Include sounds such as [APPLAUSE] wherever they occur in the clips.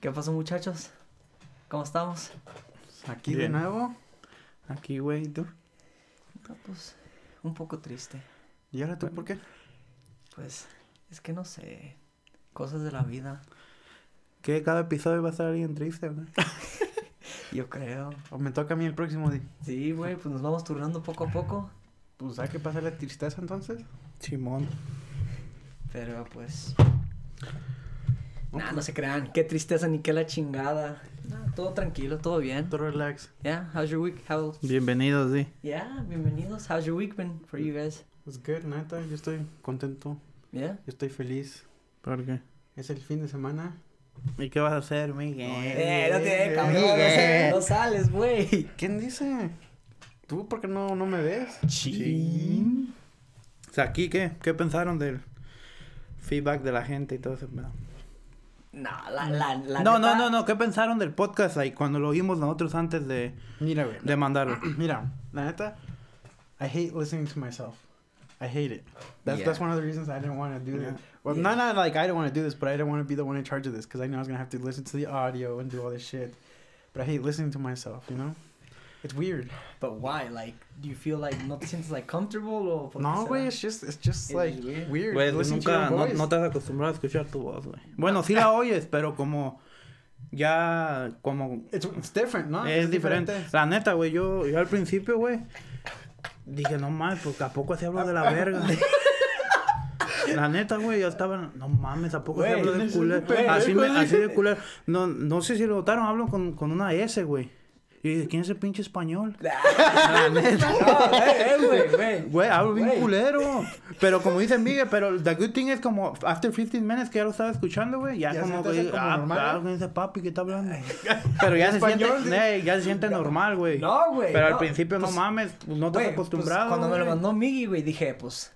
¿Qué pasó, muchachos? ¿Cómo estamos? Aquí de nuevo. Aquí, güey, ¿y tú? No, pues, un poco triste. ¿Y ahora tú por qué? Pues, es que no sé. Cosas de la vida. ¿Qué? ¿Cada episodio va a estar alguien triste, güey? [LAUGHS] Yo creo. ¿O me toca a mí el próximo día? Sí, güey, pues nos vamos turnando poco a poco. Pues hay que pasar la tristeza entonces. Simón. Pero, pues. Nah, no se crean. Qué tristeza ni qué la chingada. Nah, todo tranquilo, todo bien. Todo relax. Yeah, how's your week? How... Bienvenidos, sí. Yeah, bienvenidos. How's your week been for you guys? It's good, neta. Yo estoy contento. Yeah. Yo estoy feliz. ¿Por qué? Es el fin de semana. ¿Y qué vas a hacer, Miguel? Eh, no te cabrón, no, sales, güey. ¿Quién dice? ¿Tú por qué no, no me ves? Sí. O sea, ¿aquí qué? ¿Qué pensaron del feedback de la gente y todo eso? No, No, la, la, la no, no, neta- no, no. ¿Qué pensaron del podcast ahí cuando lo oímos nosotros antes de, Mira, güey. de mandarlo? [CLEARS THROAT] Mira, la neta. I hate listening to myself. I hate it. That's Yeah. that's one of the reasons I didn't want to do Yeah. this. Well, Yeah. not not like I don't want to do this, but I didn't want to be the one in charge of this because I know I was gonna have to listen to the audio and do all this shit. But I hate listening to myself. You know, it's weird. But why? Like, do you feel like no te sientes like comfortable o No, güey, it's just it's just like weird. Güey, nunca, no, no te has acostumbrado a escuchar tu voz, güey. Bueno, sí la [LAUGHS] oyes, pero como ya, como It's, it's different, ¿no? es diferente. La neta, güey, yo, yo al principio, güey, dije, no mames, porque ¿a poco así hablo de la verga? [LAUGHS] La neta, güey, yo estaba, no mames, ¿a poco se Güey, hablo de culero? me, así de culero. No, no sé si lo notaron, hablo con, con una S, güey. Y dije, ¿quién es el pinche español? [LAUGHS] Güey, güey. Güey, hablo bien Güey. culero. Pero como dice Miguel, pero the good thing es como after 15 minutes que ya lo estaba escuchando, güey, ya, Ya como como ah, normal, ah, ese papi que está hablando. Pero [LAUGHS] ya se siente, eh, ya se siente normal, güey. No, güey. Pero al no. principio Pues, no mames, pues, no estás güey, acostumbrado. pues, cuando me lo güey. mandó Miggy, güey, dije, pues.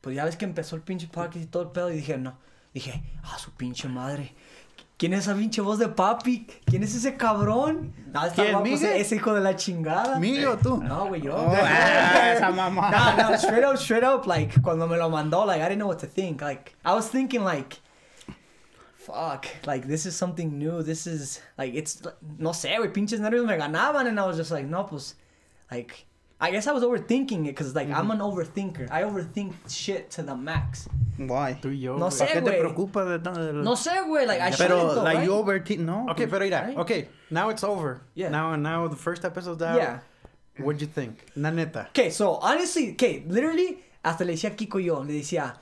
Pues ya ves que empezó el pinche podcast y todo el pedo. Y dije, no. Dije, ah, su pinche madre. ¿Quién es esa pinche voz de papi? ¿Quién es ese cabrón? No, está ¿Quién, guapo ese, ese hijo de la chingada. ¿Miguel o tú? No, güey, yo. Oh, ah, esa mamá. [LAUGHS] No, no, straight up, straight up, like, cuando me lo mandó, like, I didn't know what to think. Like, I was thinking, like, fuck, like, this is something new. This is, like, it's, no sé, güey, pinches nervios me ganaban. And I was just like, no, pues, like, I guess I was overthinking it because, like, I'm an overthinker. I overthink shit to the max. Why? Tú y yo. No güey. sé, ¿Para qué te güey. preocupas de todo? No sé, güey, like, I Pero, shouldn't, though, like, right? you overthink, no. Okay, pero mira. Right? Okay, now it's over. Yeah. Now now the first episode's out. Yeah. What'd you think? La neta. Okay, so honestly, okay, literally, hasta le decía a Kiko yo, le decía,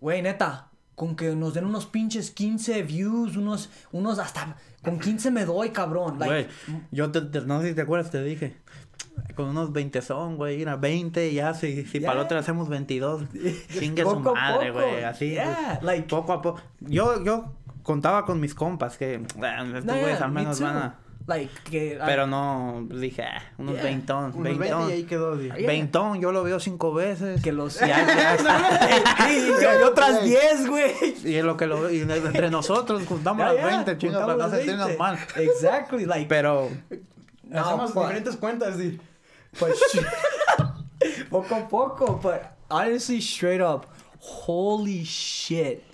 güey, neta, con que nos den unos pinches 15 views, unos, unos hasta, con 15 me doy, cabrón. Güey, Like, yo te, te- no sé si te acuerdas, te dije. Con unos 20 son, güey, mira, 20 y ya, si, si Ya. para la otra hacemos 22, [LAUGHS] chingue su Poco madre, güey, así. Yeah, pues, like- poco a poco. Yo, yo contaba con mis compas que, "Ah, estos nah, güeyes al me menos van a... Like, que, Pero no, dije, ah, unos Yeah. 20, Unos 20 20, y ahí quedó. di. Yeah. 20, yo lo veo cinco veces. que los... Ya, ya [LAUGHS] yo otras 10, güey. Y es lo que lo veo, y entre nosotros juntamos las ya, 20, chinga, para no las sentirnos 20. mal. Exactly, like, Pero, no, Hacemos but- diferentes cuentas, di. Pues, [LAUGHS] poco a poco, but honestly, straight up, holy shit.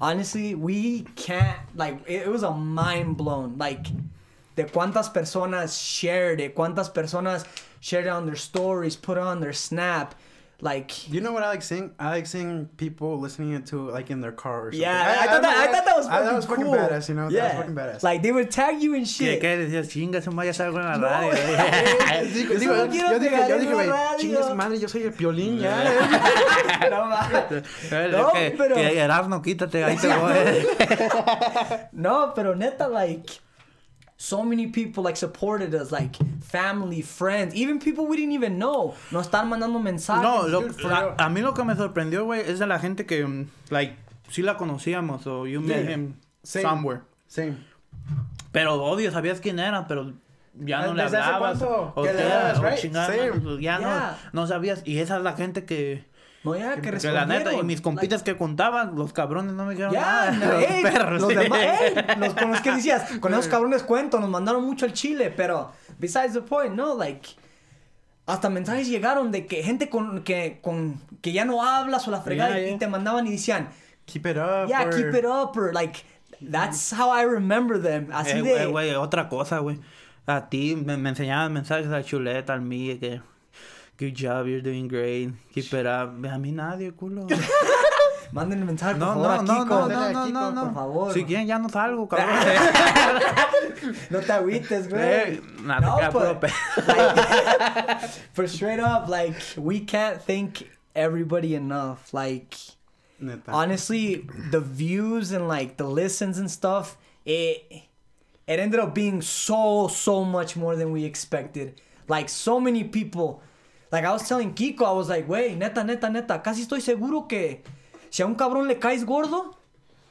Honestly, we can't, like, it, it was a mind blown. Like, de cuántas personas shared it, cuántas personas shared it on their stories, put it on their snap. Like, You know what I like seeing? I like seeing people listening it to like in their car or something. yeah, I, thought that, I thought that was I- fucking, that was fucking cool. badass, you know? Yeah. That was fucking badass. Like, they would tag you and shit. qué decías? Chinga, su madre salgo en la No, radio. [LAUGHS] Digo, Yo digo, yo dije, pegar yo dije, güey, radio. su madre, yo soy el piolín, ya. no. [LAUGHS] No, pero- que Erasmo, quítate, ahí te [LAUGHS] voy. No, pero neta, like, so many people like supported us, like family, friends, even people we didn't even know. Nos están mandando mensajes. No, lo- Dude, for a, mí lo que me sorprendió, güey, es de la gente que, mm, like, sí la conocíamos o you met him Same. somewhere. Same. Pero obvio, sabías quién era, pero ya no le ¿Desde hace hablabas. O o right? chingada, Same. pues, ya Yeah. no, no sabías. Y esa es la gente que, No, ya, que que respondieron. la neta, y mis compitas que contaban, los cabrones no me dijeron Ya, nada. no, los ey, perros. los demás, ey, los con los que decías, [LAUGHS] con esos cabrones cuento, nos mandaron mucho al Chile, pero besides the point, no, like hasta mensajes llegaron de que gente con que con que ya no hablas o la fregada Ya, y ya. te mandaban y decían, Keep it up. yeah, or- keep it up or like That's how I remember them. Así Eh, de. güey, güey, otra cosa, güey. A ti me, me enseñaban mensajes a Chuleta, al mí, que... Good job, you're doing great. Keep it up. A mí nadie, culo. [LAUGHS] Manden mensaje, por No, favor, no, a Kiko. no, no, no, Kiko, no, no. por favor. Si quieren, ya no salgo, [LAUGHS] cabrón. No te agüites, güey. Eh, nah, No, te but- Like, [LAUGHS] for straight up, like, we can't thank everybody enough. Like, Neta. honestly, the views and like the listens and stuff, it it ended up being so so much more than we expected. Like so many people. Like I was telling Kiko, I was like, wey, neta, neta, neta, casi estoy seguro que si a un cabrón le caes gordo,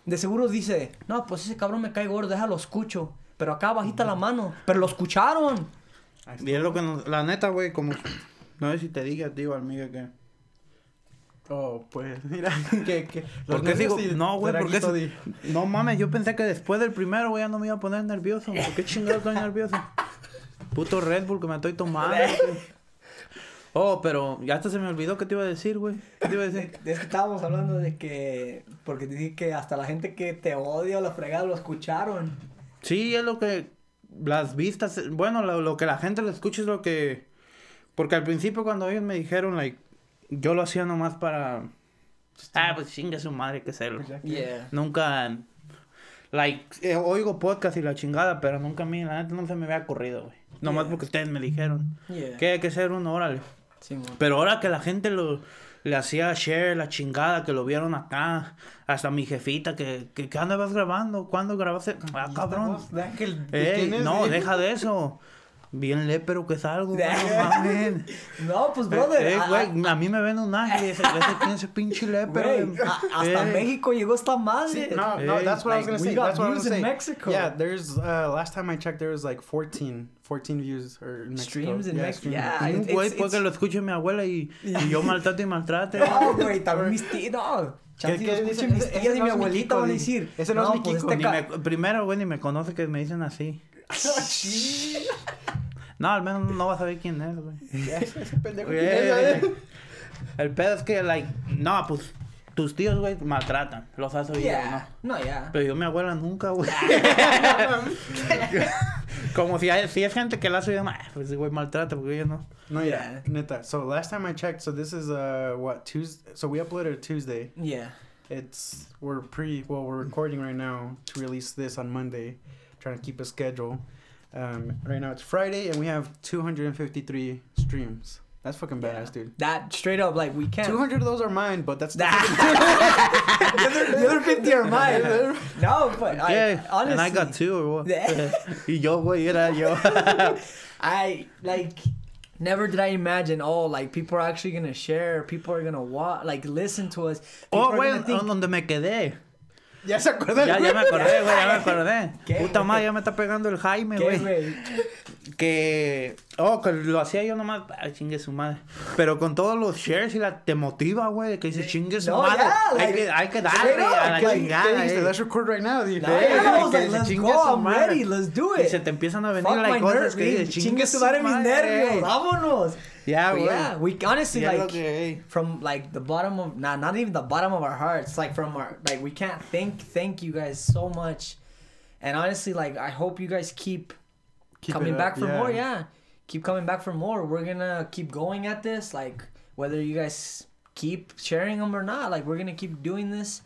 de seguro dice, no, pues ese cabrón me cae gordo, déjalo escucho. Pero acá bajita la mano. Pero lo escucharon. Y es lo que nos... La neta, güey, como... No sé si te dije a ti o al Miguel que... Oh, pues, [LAUGHS] mira, [LAUGHS] que, que... ¿Por qué digo? No, güey, porque... de- No mames, yo pensé que después del primero, güey, ya no me iba a poner nervioso. ¿Por qué chingado estoy nervioso? Puto Red Bull que me estoy tomando. [LAUGHS] Oh, pero ya hasta se me olvidó qué te iba a decir, güey. ¿Qué te iba a decir? [LAUGHS] Es que estábamos hablando de que. Porque te dije que hasta la gente que te odia o la fregada lo escucharon. Sí, es lo que las vistas, bueno, lo, lo que la gente le escucha es lo que porque al principio cuando ellos me dijeron like yo lo hacía nomás para ah, pues chinga su madre que hacerlo. Yeah. Nunca like eh, oigo podcast y la chingada, pero nunca a mí la neta no se me había ocurrido, güey. Nomás Yeah. porque ustedes me dijeron Yeah. que hay que ser uno, órale. Pero ahora que la gente lo le hacía share la chingada, que lo vieron acá, hasta mi jefita que que, que andabas grabando, ¿cuándo grabaste? Ah, cabrón. Deja que el- Ey, ¿quién es? no, Eh, [LAUGHS] deja de eso. Bien lépero que salgo, [LAUGHS] güey, no mames. [LAUGHS] No, pues, brother. Eh, a- güey, a mí me ven un ángel ese, ese, ¿quién es ese pinche lépero? A- hasta Eh, México llegó esta madre. No, no, that's what I was like, gonna we say. That's what I was gonna in say. Mexico. Yeah, there's uh, last time I checked, there was like 14, 14 views or in. Streams in yeah, Mexico, yeah. Un güey it's- puede que lo escuche mi abuela y, y yo [LAUGHS] maltrato y maltrate. No, güey, también mis tíos. No, chance ¿Qué- lo qué escuchen dicen? mis tías y no mi abuelita Kiko, van a decir. Ese no es mi pues Kiko. este me- primero, güey, ni me conoce que me dicen así. [LAUGHS] No, al menos no vas a saber quién es, güey. Ese pendejo. El pedo es que, like, no, pues, tus tíos, güey, maltratan. Los has oído, Yeah. ¿no? No, ya. Pero yo mi abuela nunca, güey. [LAUGHS] Como si, hay, si es gente que la hace, ah, pues güey maltrata, porque yo no. No, Yeah. yeah, neta. So last time I checked, so this is uh what Tuesday. So we uploaded Tuesday. Yeah. It's we're pre well we're recording right now to release this on Monday, trying to keep a schedule. Um, right now it's Friday and we have 253 streams. That's fucking Yeah. badass, dude. That straight up, like, we can't. 200 of those are mine, but that's [LAUGHS] [LAUGHS] the, other, the other 50 are mine. [LAUGHS] No, but I, Yeah, honestly, and I got two or what. Yeah. y yo, güey, era yo. I like never did I imagine. Oh, like people are actually gonna share. People are gonna watch, like listen to us. People oh, wait, güey, gonna think- donde me quedé. [LAUGHS] ya se acuerdan. Ya, ya me acordé, güey, ya me acordé. [LAUGHS] ¿Qué, Puta madre, ya me está pegando el Jaime, ¿Qué, güey. Que, oh, que lo hacía yo nomás, ay, chingue su madre. Pero con todos los shares y la te motiva, güey, que dices chingue su No, madre. yeah, hay, like, que, hay que darle up, a la like, chingada. ¿Qué dijiste? eh. Let's record right now. Dije, Nah, "Hey, yeah, like, let's chingue go. I'm ready. Let's do Y it. se te empiezan a venir las cosas que dices, chingue su madre mis madre, nervios. eh". Vámonos. Güey. yeah, we honestly lo like eh. from like the bottom of nah, not even the bottom of our hearts, like from our like we can't thank thank you guys so much. And honestly, like I hope you guys keep, Keep coming back for yeah. more. Yeah, keep coming back for more. We're gonna keep going at this, like whether you guys keep sharing them or not. Like we're gonna keep doing this.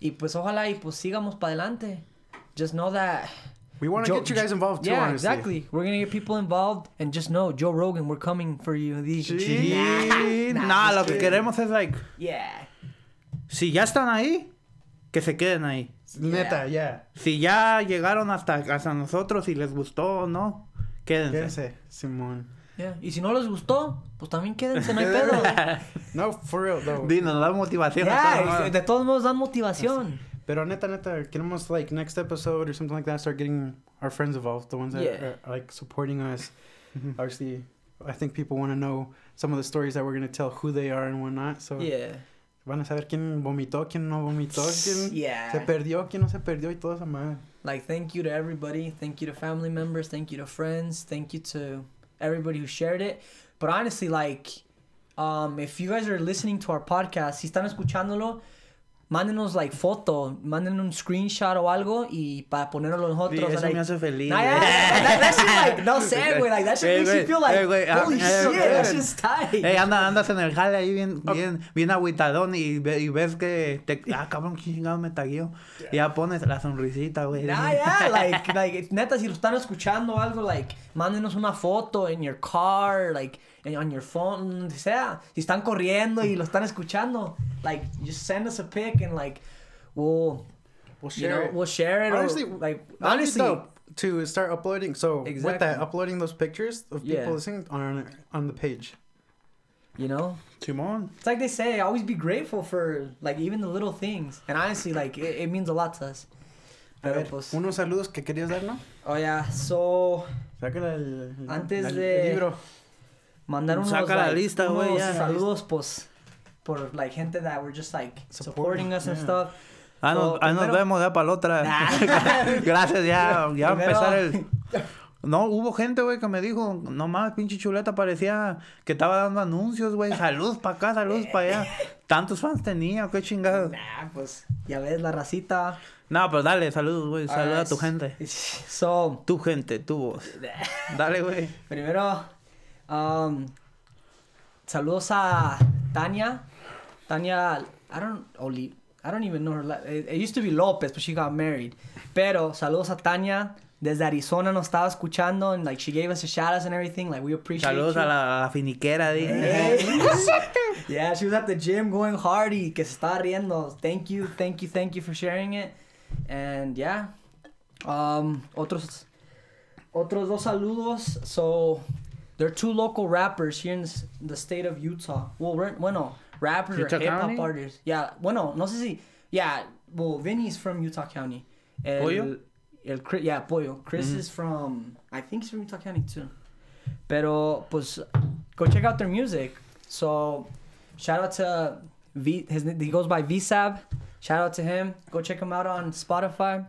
Y pues ojalá y pues sigamos para adelante. Just know that. We want to get you guys involved too, yeah, honestly. exactly. We're gonna get people involved, and just know, Joe Rogan, we're coming for you. The- Sí, Nah, nah, lo que queremos es, like, Yeah. si ya están ahí, que se queden ahí. Neta, yeah. Si ya llegaron hasta, hasta nosotros y les gustó o no, quédense. Quédense, Simón. Yeah. Y si no les gustó, pues también quédense, no hay [LAUGHS] pedo. No, for real, though. Dinos, da motivación. a toda yeah, de todos modos dan motivación. Pero neta, neta, queremos like next episode or something like that. Start getting our friends involved, the ones that Yeah. are, like supporting us. Obviously, I think people want to know some of the stories that we're gonna tell, who they are and whatnot. So Yeah. van a saber quién vomitó, quién no vomitó, quién se perdió, quién no se perdió y todo esa madre. Like, thank you to everybody. Thank you to family members. Thank you to friends. Thank you to everybody who shared it. But honestly, like, um, if you guys are listening to our podcast, si están escuchándolo, mándenos like foto, manden un screenshot o algo y para ponerlo nosotros. Sí, eso like, me hace feliz, Nah, yeah, that, that shit, like, no sé, [LAUGHS] güey, like, that shit Eh, makes you güey, feel like, ah, holy eh, shit, that shit's tight. Ey, anda, andas en el jale ahí bien, bien, bien agüitadón y, ve- y ves que te, ah, cabrón, qué chingado me taguió. Y ya pones la sonrisita, güey. Nah, [LAUGHS] yeah, like, like, neta, si lo están escuchando o algo, like, mándenos una foto in your car, like, on your phone, donde sea. Si están corriendo y lo están escuchando, like, just send us a pic and, like, we'll, We'll you share know, it. we'll share it. Honestly, or, like, honestly, dope to start uploading. So with Exactly. that, uploading those pictures of people Yeah. listening on on the page. you know, come on. it's like they say, always be grateful for, like, even the little things. And honestly, like, it, it means a lot to us. A ver, pues, unos saludos que querías dar, ¿no? oh, yeah, so, Sácala el, el- Antes el de- libro. Mandar unos, Saca la like, lista, güey, saludos, pues, por, like, gente that were just, like, supporting us and stuff. Ah, nos, So, ah, nos vemos ya para la otra. Nah. [LAUGHS] Gracias, ya, ya va a [LAUGHS] empezar el... [LAUGHS] No, hubo gente, güey, que me dijo, no mames, pinche chuleta, parecía que estaba dando anuncios, güey. Saludos para acá, saludos para allá. Tantos fans tenía, qué chingado. Nah, pues, ya ves, la racita. No, pero dale, saludos, güey. Saluda a tu gente. So, Tu gente, tu voz. Dale, güey. primero, um, saludos a Tania. Tania, I don't, Oli, I don't even know her. la- It, it used to be Lopez, but she got married. Pero, saludos a Tania. Desde Arizona nos estaba escuchando and like she gave us a shout outs and everything. Like we appreciate Saludos you. a la, la finiquera. Hey. [LAUGHS] yeah, she was at the gym going hard y que se estaba riendo. Thank you, thank you, thank you for sharing it. And yeah. Um, otros, otros dos saludos. So, there are two local rappers here in the, the state of Utah. Well, bueno, rappers Utah or hip hop artists. Yeah, bueno, no sé si. Yeah, well, Vinny's from Utah County. El, Pollo? El, yeah, Pollo. Chris Mhm. is from, I think he's from Utah County too. Pero, pues, go check out their music. So, shout out to V. His he goes by VSAB. Shout out to him. Go check him out on Spotify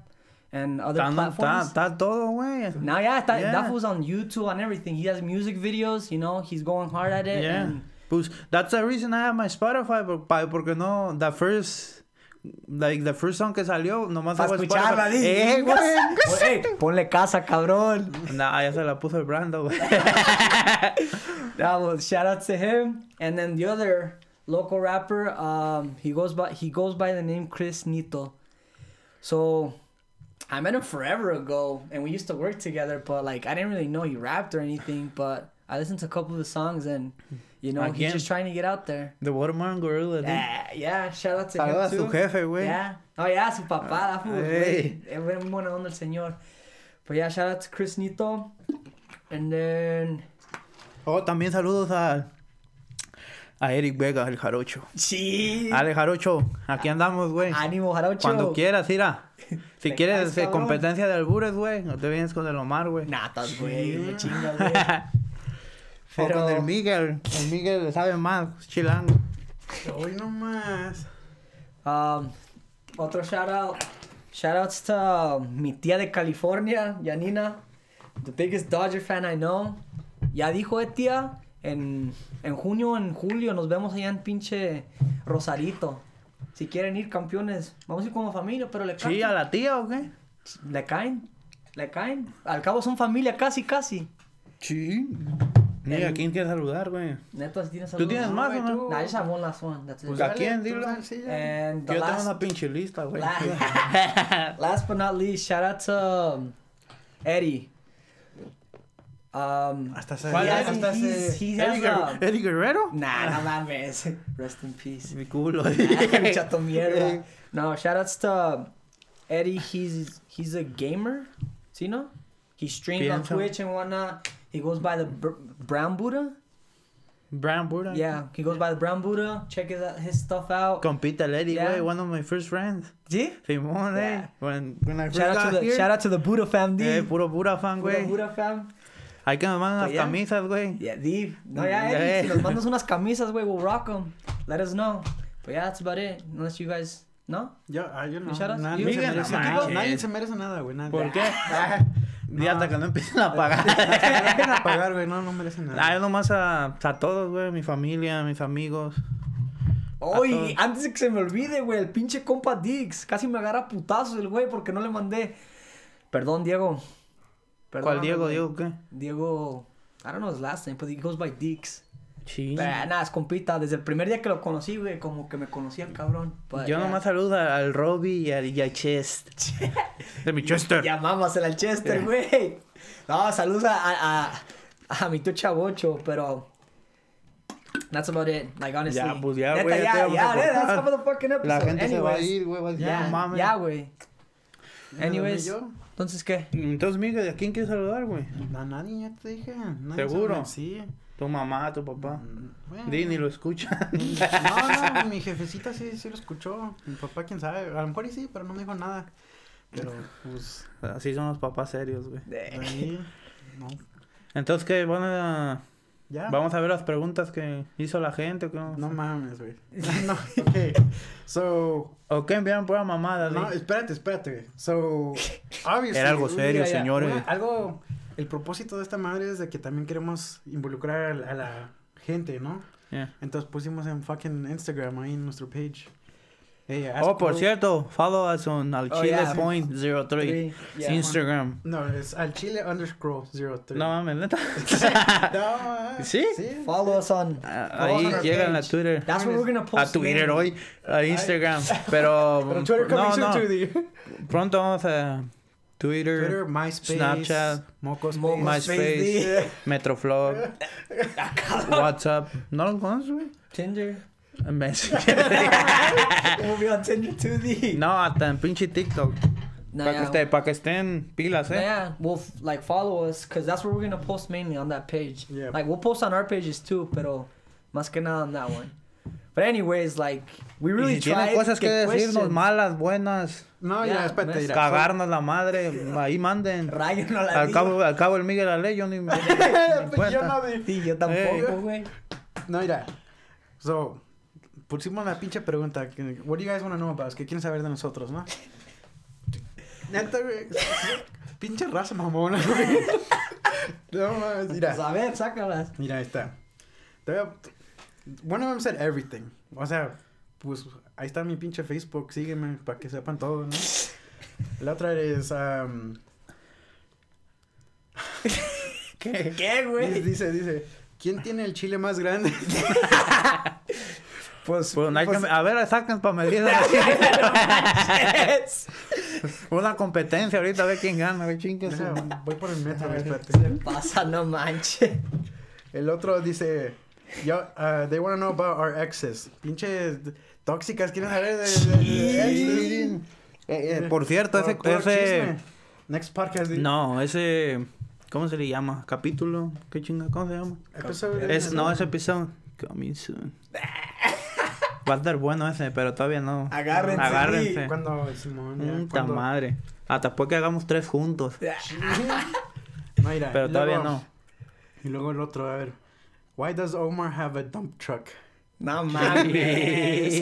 and other Está, está, platforms. está todo, güey. Now, yeah, that, Yeah. that was on YouTube and everything. He has music videos. You know, he's going hard at it. Yeah. And Pues, that's the reason I have my Spotify, por- pa- porque no, the first, like, the first song que salió, nomás para fue escucharla, Spotify. di. Eh, güey. Hey, [LAUGHS] ponle casa, cabrón. Nah, ya se la puso el Brando, güey. [LAUGHS] That was shout out to him. And then the other local rapper, um, he goes by he goes by the name Chris Nito. So I met him forever ago and we used to work together, but like I didn't really know he rapped or anything, but I listened to a couple of the songs and you know, Again. he's just trying to get out there. The Watermelon Gorilla, di. Ah, yeah, shout out to Saluda a him su too. jefe, güey. Yeah. Oh yeah, su papá, that fool was Hey. great. Es muy buena onda el señor. But yeah, shout out to Chris Nito. And then Oh, también saludos a, a Eric Vega, el jarocho. Sí. Ale jarocho, aquí andamos, güey. Ánimo, Jarocho. Cuando quieras, mira. Si quieres caes, eh, competencia de albures, güey, no te vienes con el Omar, güey. Natas, güey. Me chingas, [LAUGHS] güey. O Pero- con el Miguel. El Miguel le sabe más, chilango. Hoy nomás. Um, otro shout out. Shout outs to uh, mi tía de California, Yanina. The biggest Dodger fan I know. Ya dijo, eh, tía. En, en junio, en julio, nos vemos allá en pinche Rosarito. Si quieren ir campeones, vamos a ir como familia, pero le caen. Sí, a la tía o qué? Le caen. Le caen. Al cabo son familia, casi, casi. Sí. Mira, El- ¿quién quiere saludar, güey? Neta, si tienes ¿Tú tienes más o no? Nah, I just have one last one. That's it. Pues, ¿A quién? Dilo. And the Yo tengo una pinche lista, güey. last, [LAUGHS] last but not least, shout out to um, Eddie. Um, Hasta se. ¿Cuál es? has, hasta he's, se. ¿Eddie, has Guer- a, Eddie Guerrero? Nah, no mames. [LAUGHS] Rest in peace. Mi culo. [LAUGHS] Mi chato mierda. No, shout outs to Eddie. He's he's a gamer. See, no? He streams on Pienso. Twitch and whatnot. He goes by the Br- Brown Buddha. Brown Buddha. Yeah, he goes by the Brown Buddha. Check his, his stuff out. Compita el Eddie, Yeah. güey. One of my first friends. ¿Sí? Simón, eh. Yeah. When, when I first Shout out got to the here. shout out to the Buddha fam, D. Eh, puro Buddha fan, Puro güey. Buddha fam. Hay que nos mandan Pues las ya. camisas, güey. Yeah, D. No, yeah, Yeah. Eddie, si nos mandas [LAUGHS] unas camisas, güey, we'll rock them. Let us know. But yeah, that's about it. Unless you guys, no? Yo, ah, yo no. outs? Nadie, se merece, no nadie se merece nada, güey. Nadie. ¿Por qué? [LAUGHS] Y No. hasta que no empiecen a [LAUGHS] pagar. Ven a pagar, güey. No, no merece nada. Ah, yo nomás a, a todos, güey. Mi familia, mis amigos. Oye, antes de que se me olvide, güey, el pinche compa Dix. Casi me agarra putazos el güey porque no le mandé. Perdón, Diego. ¿Cuál Diego? ¿Diego qué? Diego. I don't know his last name, but he goes by Dix. Sí. Pero nada, es compita. Desde el primer día que lo conocí, güey, como que me conocía el cabrón. But, Yo yeah. nomás saludo al Robbie y al, y al Chest. [LAUGHS] De mi Chester. Llamámosela al Chester, güey. No, saludos a, a, a, a mi tu chavocho, pero. That's about it. Like, honestly. Ya, pues, ya, güey, ya ya, a ya, that's of the fucking episode. La gente se va a Anyways. ir, güey. a Ya, mames. ya, güey. Anyways, yo? Entonces, ¿qué? Entonces, Miguel, ¿a quién quieres saludar, güey? A nadie, ya te dije. nadie ¿Seguro? sabe. Sí. Tu mamá, tu papá. Mm, bueno. Di, ni lo escuchan. [LAUGHS] No, no, mi jefecita sí, sí lo escuchó. Mi papá, quién sabe. A lo mejor y sí, pero no me dijo nada. Pero, pues, Así son los papás serios, güey. ahí. No. Entonces, ¿qué? Van a... Ya. Vamos a ver las preguntas que hizo la gente. No mames, güey. [LAUGHS] No, ok. So, ¿O qué enviaron pura mamada? no, espérate, espérate, güey. So, [LAUGHS] obviously. Era algo serio, mira, señores. una- algo, el propósito de esta madre es de que también queremos involucrar a, la- a la gente, ¿no? Yeah. Entonces pusimos en fucking Instagram ahí en nuestro page. Hey, Oh, por cierto, follow us on al Oh, yeah. Point 03 Three, yeah. Instagram. No, es al chile underscore 03. No mames, neta. [LAUGHS] [LAUGHS] No, ¿Sí? Sí. Follow us on. Ah, follow us Ahí on llegan a. Twitter. That's what we're gonna A post. Twitter mainly. hoy, a Instagram. [LAUGHS] Pero, Pero Twitter coming no, soon no. to the Pronto vamos a Twitter, Twitter, MySpace, Snapchat, Mocos, Mo- MySpace, Metroflog, WhatsApp. ¿No lo conoces, güey? Tinder. [LAUGHS] On Tinder no, hasta en pinche TikTok. Nah, Para que, yeah. esté- pa' que estén pilas, eh. Yeah, well, like follow us, cause that's where we're gonna post mainly on that page. Yeah. Like we'll post on our pages too, pero más que nada on that one. But anyways, like we Y really si tienen cosas que get decirnos, questions. malas, buenas, No, Ya, ya, espérate, cagarnos la madre, [LAUGHS] ahí manden. Rayo no la Al digo. cabo, al cabo el Miguel la ley, yo ni me. Pues yo no Sí, yo tampoco, güey. No, mira. So, pusimos la pinche pregunta. What do you guys want to know about? us? ¿Qué quieren saber de nosotros, no? [LAUGHS] Neta, güey. Pinche raza mamona, [LAUGHS] güey. No mames, mira. Pues a ver, sácalas. Mira, ahí está. Te voy a- One of them said everything. O sea, pues ahí está mi pinche Facebook. Sígueme para que sepan todo, ¿no? La otra es. um, [LAUGHS] ¿Qué, dice, güey? dice, dice. ¿Quién tiene el chile más grande? Pues, Pues, hay que- a ver, saquen para medir. [LAUGHS] Una competencia ahorita, a ver quién gana, ver Deja, voy por el metro, espérate. pasa, no manches. El otro dice, yo, uh, they want to know about our exes. Pinche tóxicas, ¿quieren saber de, de- de exes? Eh, eh, por cierto, ese, chisme. Next podcast. no, ese ¿cómo se le llama? Capítulo, ¿qué chinga? ¿Cómo se llama? Episodio Es no, ese episodio coming soon. [LAUGHS] Va a estar bueno ese, pero todavía no. Agárrense. Agárrense. Cuando, Simón, Puta cuando- madre. Hasta después que hagamos tres juntos. [LAUGHS] No, mira, Pero todavía luego- no. Y luego el otro, a ver. Why does Omar have a dump truck? No [LAUGHS] mames.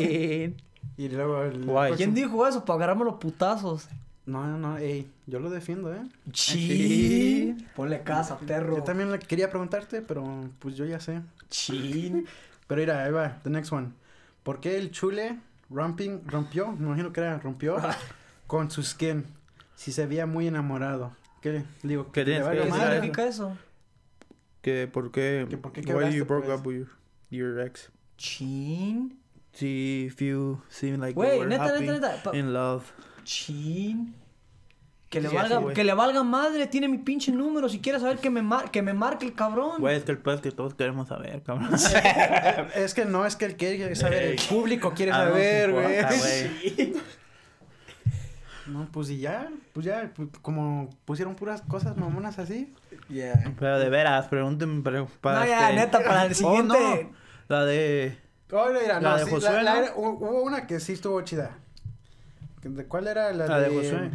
Y luego el... Why? ¿Quién dijo eso? Para agarrarme los putazos. No, no, no, ey, yo lo defiendo, ¿eh? Chin. Ponle casa, perro. Yo también le quería preguntarte, pero pues yo ya sé. Chin. Pero mira, ahí va, the next one. ¿Por qué el chule romping, rompió, me imagino que era, rompió [LAUGHS] con su skin? Si se veía muy enamorado. ¿Qué? Le Digo, ¿Qué ¿le que ¿Qué significa eso? que por qué Que por qué why you broke pues? up with your, your ex? Chin. See if you seem like Güey, you were neta, happy neta, neta. in love. Chin. Que le, Sí, valga, que le valga madre, tiene mi pinche número. Si quieres saber que me, mar- que me marque el cabrón. Güey, es que el peor es que todos queremos saber, cabrón. [LAUGHS] Es que no es que él quiere saber, el público quiere Ah, saber, güey. [LAUGHS] No, pues y ya, pues ya, pues, como pusieron puras cosas mamonas así. Yeah. Pero de veras, pregúntenme pero para No, ya, este- neta, para el Oh, siguiente. no. La de Oh, mira, La no, de sí, Josué, la- ¿no? era- hubo una que sí estuvo chida. ¿De cuál era? La, la de Josué.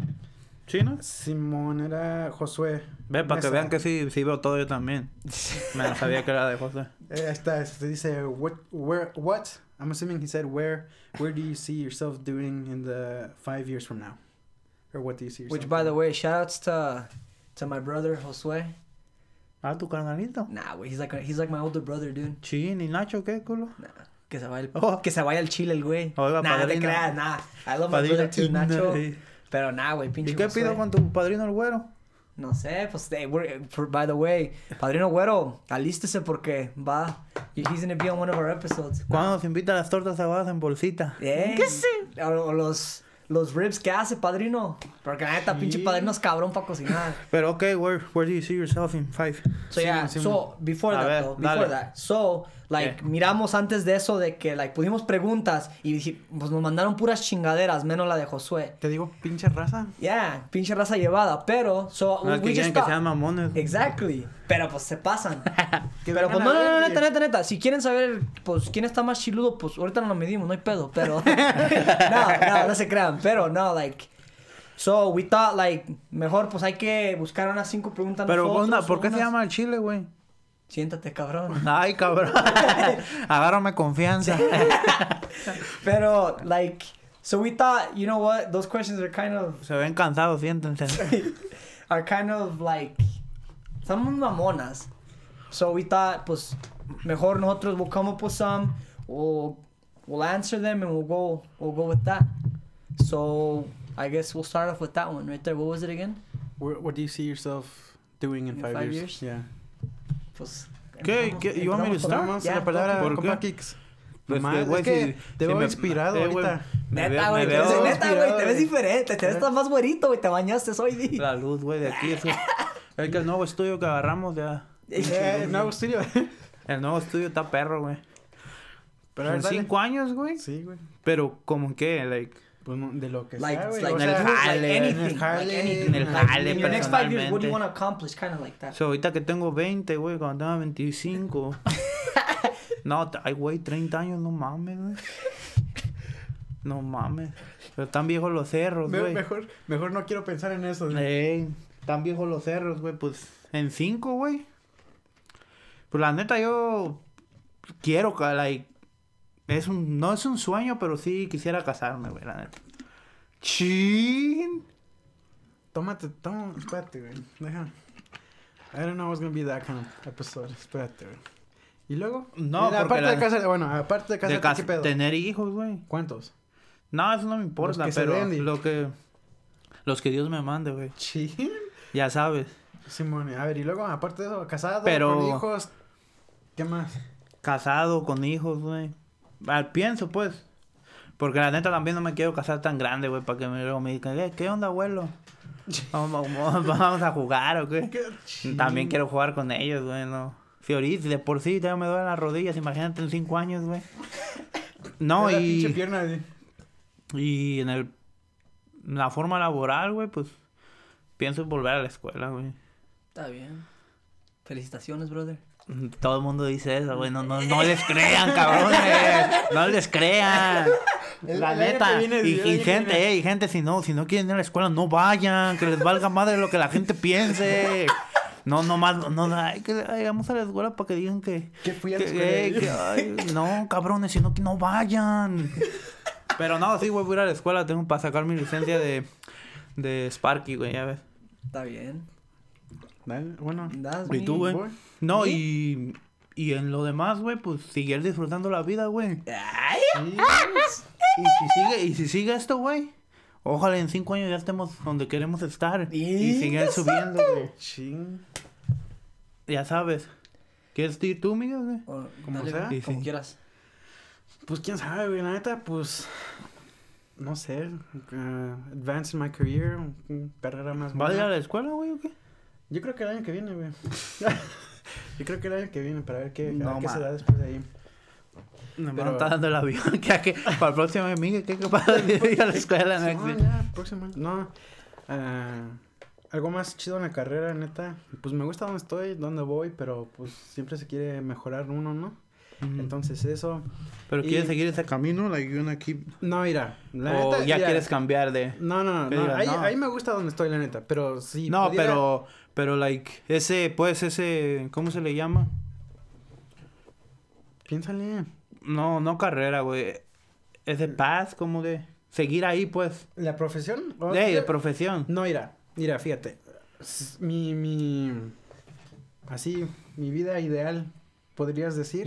¿Sí, no? Simón, era Josué. Ve, para que vean que sí, sí veo todo yo también. Me sabía que era de José. [LAUGHS] Eh, ahí está, se dice, what, where, what? I'm assuming he said, where, where do you see yourself doing in the five years from now? Or what do you see yourself Which, by the doing? way, shoutouts to to my brother Josué. Ah, tu carnalito. Nah, güey, he's like he's like my older brother, dude. Sí, ni Nacho, ¿qué culo? Nah, Que se vaya el, Oh. que se vaya al chile el güey. Oiga, nah, no te padrino. creas, nah. I love my Padrino brother too, Nacho. sí. Pero nah, güey, pinche ¿Y qué pido con tu padrino el güero? No sé, pues, they, we're, for, by the way, Padrino Güero, alístese porque va, he's gonna be on one of our episodes. ¿Cuándo nos invita a las tortas ahogadas en bolsita? Eh, ¿Qué sé? O, o los, los ribs que hace, Padrino. Porque la neta, pinche Padrino es cabrón para cocinar. Pero, ok, where, where do you see yourself in five? So, Sí, yeah, sí, so, before that, ver, though, before that. So, like, ¿Qué? miramos antes de eso de que, like, pudimos preguntas y pues nos mandaron puras chingaderas, menos la de Josué. Te digo, pinche raza. Yeah, pinche raza llevada, pero, so, No we que quieren just que sean mamones. Exactly. Pero pues se pasan. [LAUGHS] Pero pues no, no, no, neta, neta, neta. Si quieren saber, pues, quién está más chiludo, pues ahorita no lo medimos, no hay pedo, pero. [LAUGHS] [LAUGHS] no, no, no se crean. Pero no, like. So we thought, like, mejor pues hay que buscar unas cinco preguntas. Pero, nosotros, ¿por qué se unas- llama el chile, güey? Siéntate, cabrón. Ay, cabrón. [LAUGHS] Agárrame confianza. Pero, like, so we thought, you know what? Those questions are kind of, Se ven cansados, siéntense. [LAUGHS] are kind of like, son muy mamonas. So we thought, pues, mejor nosotros we'll come up with some, we'll, we'll answer them, and we'll go, we'll go with that. So I guess we'll start off with that one right there. What was it again? Where- What do you see yourself doing in, In five, five years? years? Yeah. Pues. ¿Qué? empezamos- ¿Qué? You want me to start? Vamos Ya, a la palabra ¿por compa? Kicks. Pues güey, es que te si veo inspirado eh, güey, ahorita. Neta, güey, neta, güey, te ves diferente, te ves más güerito, güey, te bañaste hoy, di. la luz, güey, de aquí. Es, es que el nuevo estudio que agarramos ya. Eh, no, Auxilio. El nuevo estudio está perro, güey. Pero dale. cinco años, güey. Sí, güey. Pero, ¿como qué? Like, Pues de lo que Like, sea, güey. like, o like jale, en el jale, en el jale, next five years, what do personalmente. you want to accomplish? Kind of like that. so, ahorita que tengo 20, güey, cuando tenga 25. [LAUGHS] no, ay, güey, 30 años, no mames, güey. No mames. Pero están viejos los cerros, me- güey. mejor, mejor no quiero pensar en eso. güey. Ey, están viejos los cerros, güey. Pues en 5, güey. Pues la neta, yo quiero, like, es un, no es un sueño, pero sí quisiera casarme, güey, la neta. Chin. Tómate, toma, espérate, güey. Deja. I don't know what's gonna be that kind of episode. Espérate, güey. ¿Y luego? No, porque aparte la- de casa, bueno, aparte de De casa, cas- ¿qué pedo? tener hijos, güey. ¿Cuántos? No, eso no me importa, que se pero lo que los que Dios me mande, güey. Sí. Ya sabes. Simón, a ver, y luego, aparte de eso, casado, Pero- con hijos, ¿qué más? Casado con hijos, güey. Al pienso, pues. Porque la neta también no me quiero casar tan grande, güey, para que me, luego me digan, "Eh, ¿qué onda, abuelo? [LAUGHS] Vamos, vamos- vamos a jugar o qué. [LAUGHS] También quiero jugar con ellos, güey, no. Si ahorita de por sí ya me duelen las rodillas, imagínate en cinco años, güey. No, La pinche y, pierna, güey. y en el la forma laboral, güey, pues pienso en volver a la escuela, güey. Está bien. Felicitaciones, brother. Todo el mundo dice eso, güey. No, no, no les crean, cabrones. No les crean. La neta. viene, y, gente, viene. eh, y gente, si no, si no quieren ir a la escuela, no vayan. Que les valga madre lo que la gente piense. No, no más, no, ay, que ay, vamos a la escuela para que digan que. Que fui a la que- escuela. eh, que, ay, no, cabrones, si no, que no vayan. Pero no, sí, güey, voy a ir a la escuela. Tengo para sacar mi licencia de, de Sparky, güey, ya ves. Está bien. Bueno, That's ¿Y tú, güey? No, ¿Sí? y. Y en lo demás, güey, pues seguir disfrutando la vida, güey. Y si sigue, y si sigue esto, güey. Ojalá en cinco años ya estemos donde queremos estar. Y Y- seguir [LAUGHS] subiendo, güey. Ching. Ya sabes. ¿Quieres ir tú, Miguel, güey? o- Como dale, sea. Sí, como sí. quieras. Pues quién sabe, güey. La neta, pues. No sé. uh, advance in my career. Carrera más. ¿Vas a ir a la escuela, güey, o qué? Yo creo que el año que viene, güey. [LAUGHS] Yo creo que el año que viene para ver qué, ver No, qué se da después de ahí. No Pero- está dando el avión. [LAUGHS] que, que, para el próximo Miguel, ¿qué capaz de ir a la escuela? Sí, next no, ya, próximo. No. ah, algo más chido en la carrera, neta. Pues me gusta donde estoy, donde voy, pero pues siempre se quiere mejorar uno, ¿no? Entonces eso. ¿Pero y- quieres seguir ese camino? Like, you wanna keep- No, mira. La ¿O neta, ya mira, quieres cambiar de...? No, no, no. no, ahí, no. ahí me gusta donde estoy, la neta. Pero si. no, pero... Pero, like, ese, pues, ese... ¿Cómo se le llama? Piénsale. No, no carrera, güey. Ese path, como de... Seguir ahí, pues. ¿La profesión? O- Ey, de profesión. No, mira, mira, fíjate. Mi, mi, así, mi vida ideal, podrías decir.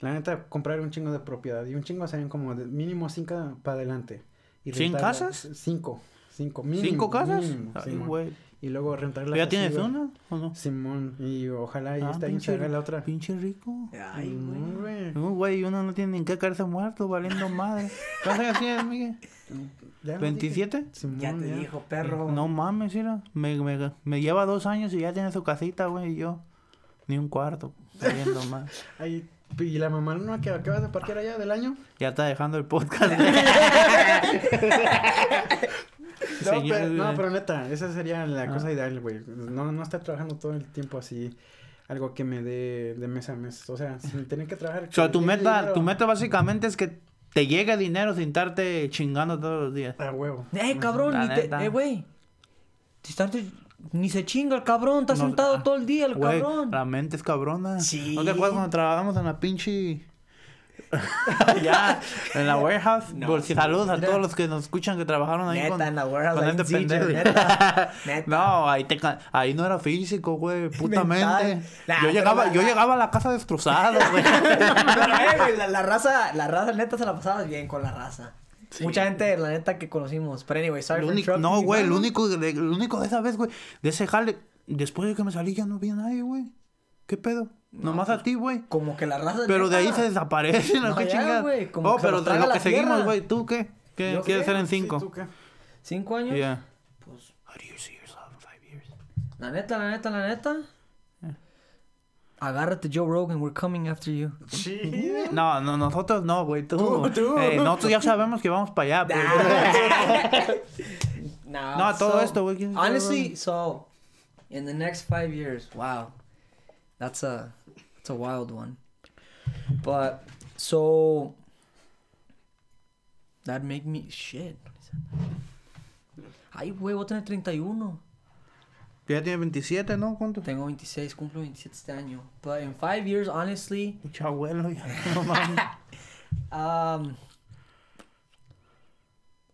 La neta, comprar un chingo de propiedad. Y un chingo serían como de mínimo cinco para adelante. Y ¿Cien casas? Cinco. Cinco. Mínimo, ¿Cinco casas? mínimo, Ay, güey. y luego rentarla. ¿Ya tienes una o no? Simón. Y ojalá y Ah, se haga la otra. Pinche rico. Ay, güey. No, güey. No, güey, uno no tiene ni que caerse muerto, valiendo madre. ¿Cuántos años tienes, Miguel? Ya lo dije. ¿27? Simón, Ya te dijo, perro. No mames, mira. Me, me, me lleva dos años y ya tiene su casita, güey, y yo. Ni un cuarto. Valiendo más. [LAUGHS] Ay, y la mamá no que acabas de parquear allá del año. Ya está dejando el podcast. [LAUGHS] [LAUGHS] No, Señor, pero, no, pero neta, esa sería la Ah. cosa ideal, güey. No, no estar trabajando todo el tiempo así, algo que me dé de mes a mes. O sea, sin tener que trabajar. O sea, tu meta, dinero tu meta básicamente es que te llegue dinero sin estarte chingando todos los días. A huevo. Eh, cabrón, ni te, eh, güey. Te estás- Ni se chinga el cabrón, está sentado ah, todo el día el cabrón. la mente es cabrona. Sí. ¿No te acuerdas cuando trabajamos en la pinche... [LAUGHS] ya, en la warehouse? No, Por sí. si saludos a todos los que nos escuchan que trabajaron ahí Neta, con, en la warehouse, con este pendejo. neta. [LAUGHS] Neta. No, ahí, te, ahí no era físico, güey, [LAUGHS] putamente. Nah, yo llegaba, la- yo llegaba a la casa destrozado, eh, güey, la, la raza, la raza neta se la pasaba bien con la raza. Sí. Mucha gente, la neta, que conocimos. Pero anyway, sorry Lo for no, güey, lo único, de, lo único de esa vez, güey, de ese jale, después de que me salí ya no había nadie, güey. ¿Qué pedo? Nomás a ti, güey. Como que la raza. Pero de ahí se desaparecen, [LAUGHS] ¿no? No, ¿Qué chingada? Oh, que pero lo la que seguimos, güey, ¿tú qué? ¿Qué ¿Yo quieres qué? ser en Sí, cinco? ¿tú qué? ¿Cinco años? Yeah. Pues, How do you see yourself in five years? la neta, la neta, la neta. Agárrate, Joe Rogan, we're coming after you. Sí. No, no, nosotros no, güey, tú. Tú, tú. Eh, nosotros ya sabemos que vamos para allá, pues. [LAUGHS] no, No, todo esto, güey, ¿quién es Joe Honestly, so in the next five years, wow, that's a that's a wild one. But so that make me shit. Ay, güey, voy a tener 31. Ya tiene 27, ¿no? ¿Cuánto? Tengo 26, cumplo 27 este año. But in five years, honestly, Mucho abuelo, ya. [LAUGHS] Um,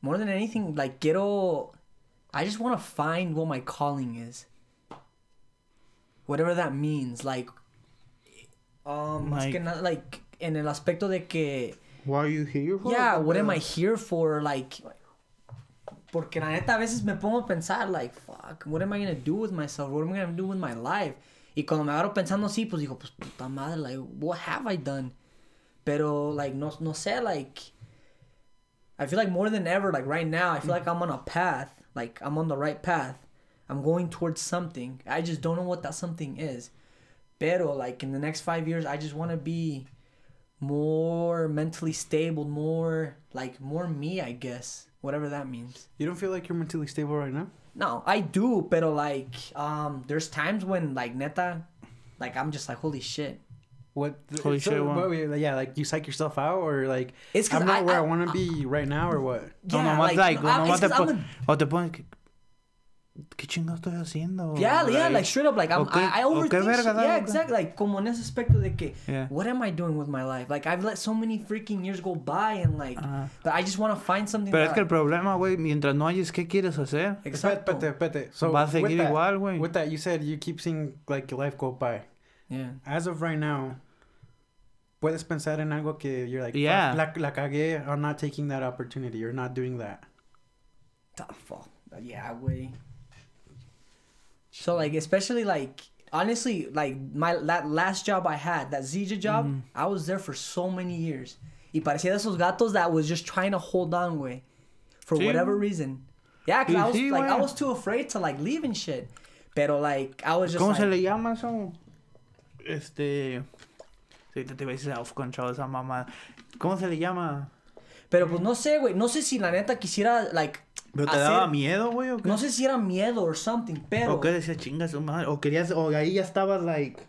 more than anything, like quiero, I just want to find what my calling is. Whatever that means, like, um, Like- que nada, like, en el aspecto de que, Why are you here for? yeah, what am I here for? Like, porque la neta a veces me pongo a pensar, like, fuck, what am I gonna do with myself? What am I gonna do with my life? Y cuando me agarro pensando así, pues digo, pues puta madre, like, what have I done? Pero, like, no, no sé, like, I feel like more than ever, like right now, I feel like I'm on a path, like I'm on the right path. I'm going towards something. I just don't know what that something is. Pero, like, in the next five years, I just want to be more mentally stable, more, like, more me, I guess. Whatever that means. You don't feel like you're mentally stable right now? No, I do, pero like, um, there's times when like neta, like I'm just like holy shit. What? Holy so, shit, wow. what, yeah, like you psych yourself out, or like It's 'cause I'm not I- where I, I- want to be right now, or what? No, Yeah, nomás like, like, no, nomás it's te 'cause I'm pon- a- o te pones que ¿Qué chingados estoy haciendo? Yeah, yeah, like straight up, like I'm, o qué- I, I o overthink qué verga, shit. ¿sabes? Yeah, exactly. Like como en ese aspecto de que, Yeah. what am I doing with my life? Like I've let so many freaking years go by, and like, Ajá. but I just want to find something. Pero es that, que el problema, güey, mientras no hayas qué quieres hacer, Exacto. Espérate, espérate. So va a with seguir that- igual, güey. With that, you said you keep seeing like your life go by. Yeah. As of right now, puedes pensar en algo que you're like, fuck, Yeah. la, la cagué. I'm not taking that opportunity. You're not doing that. The fuck. Yeah, way. So like, especially like, honestly, like my that last job I had, that Zija job, Mhm. I was there for so many years. Y parecía de esos gatos that was just trying to hold on, way, for Sí. whatever reason. Yeah, cause Sí, I was like, I was too afraid to like leave and shit. Pero like, I was just ¿cómo like, se le llama eso? Este... Sí, te, iba a decir off control esa mamá. ¿Cómo se le llama? pero pues no sé, güey, no sé si la neta quisiera like, ¿Pero te hacer- daba miedo, güey, o qué? no sé si era miedo or something, pero. ¿O qué decías, chingas su madre? ¿O querías, o ahí ya estabas, like,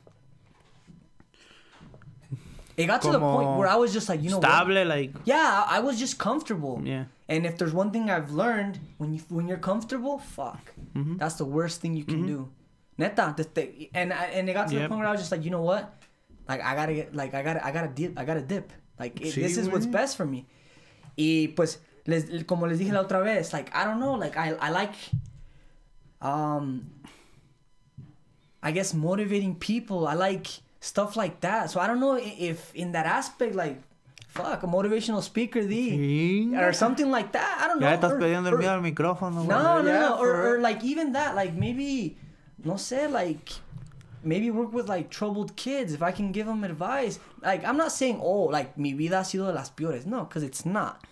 It got to the point como where I was just like, you know, what? estable, like... Yeah, I was just comfortable. Yeah. And if there's one thing I've learned, when you when you're comfortable, fuck, Mhm. that's the worst thing you can do. Neta, this thing, and I- and it got to the point where I was just like, you know what, like I gotta get, like I gotta, I gotta dip, I gotta dip. Like it, Sí, this is what's best for me. Y pues, les, como les dije la otra vez, like I don't know, like I I like, um, I guess motivating people. I like stuff like that. So I don't know if in that aspect, like, fuck, a motivational speaker, the or something like that. I don't know. Ya estás or- perdiendo el or- miedo al micrófono, güey. no, no, Yeah, no. Or, or like even that, like maybe, no sé, like maybe work with like troubled kids if I can give them advice. Like I'm not saying oh like mi vida ha sido de las peores, no, because it's not.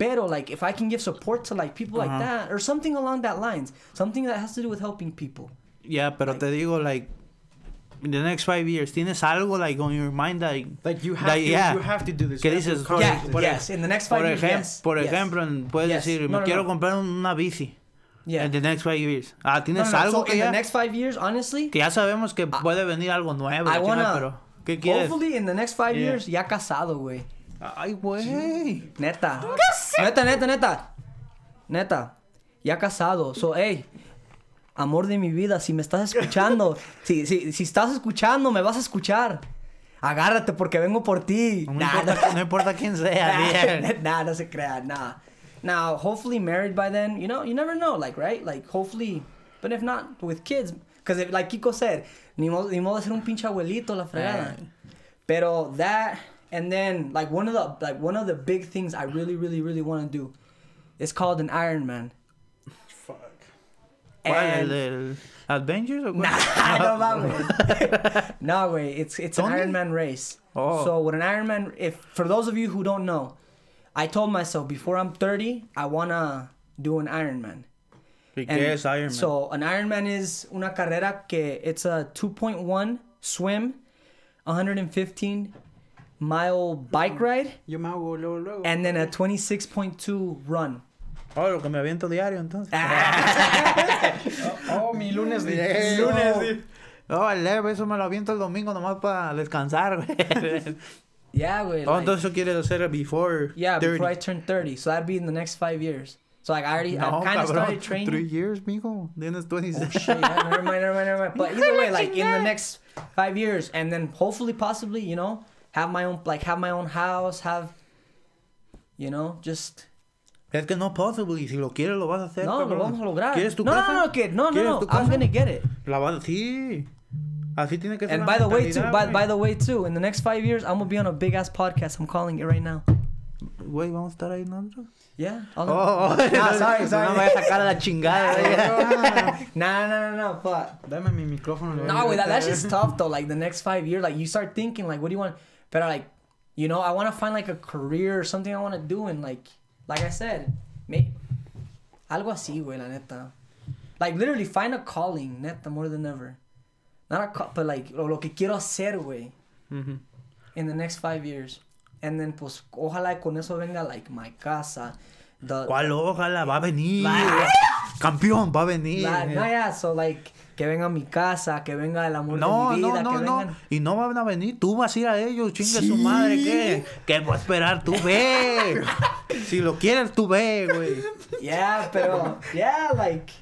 Pero like if I can give support to like people like Uh-huh. that or something along that lines, something that has to do with helping people. Ya, pero te digo, like, in the next five years, ¿tienes algo, like, on your mind that... Like you have that- to, yeah. you have to do this. ¿Qué You have to dices? Yeah, this. por- yes. In the next five Por, years, ejem- yes. por yes. ejemplo, puedes Yes. decir, No, me no, quiero no. comprar una bici. Yeah. In the next five years. Ah, ¿tienes no, no. algo So que in ya? the next five years, honestly, Que ya sabemos que puede venir algo nuevo. I wanna. pero, ¿qué quieres? Hopefully, in the next five Yeah. years, ya casado, güey. Ay, güey. Neta. Neta, neta, neta. Neta. Ya casado. So, hey. Amor de mi vida, si me estás escuchando, [LAUGHS] si, si, si estás escuchando, me vas a escuchar. Agárrate porque vengo por ti. No, Nah, importa, no importa quién sea, [LAUGHS] bien. [LAUGHS] nah, no se crea, nah. Now, hopefully married by then, you know, you never know, like, right? Like, hopefully, but if not, with kids. Because, like Kiko said, ni modo, ni modo de ser un pinche abuelito la fregada. Pero that, and then, like, one of the, like, one of the big things I really, really, really want to do is called an Ironman. Fuck. ¿Cuál? ¿El And- del Avengers o cuál? [LAUGHS] Nah, no mames. no way. It's it's an ¿Dónde? Ironman race. Oh. So with an Ironman, if for those of you who don't know, I told myself before I'm 30, I wanna do an Ironman. ¿Y And Iron Man? So an Ironman is una carrera que it's a 2.1 swim, 115 mile bike ride, Yo me hago luego, luego. and then a 26.2 run. Oh, lo que me aviento diario, entonces. Ah. [LAUGHS] Oh, mi lunes de... Eso. Lunes de... Oh, el leve, eso me lo aviento el domingo nomás para descansar, güey. [LAUGHS] Yeah, güey. Oh, like- entonces eso quieres hacer before yeah, 30. before I turn 30. So that'd be in the next five years. So like I already, I kind of started training. Three years, mijo. Tienes 26. Oh, shit, yeah, never mind, never mind, never mind. [LAUGHS] But either way, like in the next five years, and then hopefully, possibly, you know, have my own, like have my own house, have, you know, just. Es que no possible. Y si lo quieres, lo vas a hacer, No, lo vamos a lograr. ¿Quieres tu no, casa? no, no, kid, no, no, no. I'm gonna get it. La vas Sí. Así tiene que ser And by the way, too, by, by the way, too, in the next five years, I'm gonna be on a big ass podcast. I'm calling it right now. Güey, vamos a estar ahí nosotros. Yeah. I'll Oh, oh. Nah, [LAUGHS] sorry, sorry. No me voy a sacar a la chingada, [LAUGHS] güey. nah, nah, nah, nah, but. Dame mi micrófono. le voy a No, wait, that, that's just eh. tough though. Like the next five years, like you start thinking, like, what do you want? But like, you know, I want to find like a career or something I want to do, and like, like I said, me, algo así, güey, la neta. Like literally find a calling, neta, more than ever. Not a call, but like lo, lo que quiero hacer, güey, Ujú. in the next five years, and then pues ojalá con eso venga like my casa, the. ¿Cuál ojalá? Va a venir. Campeón, va a venir. no, yeah, so like que venga mi casa, que venga el amor No, de mi no, vida, no, que no. vengan. Y no van a venir. Tú vas a ir a ellos. Chinga su madre. ¿Qué? ¿Qué voy a esperar? Tú ve. [LAUGHS] si lo quieres, tú ve, güey. Yeah, pero yeah, like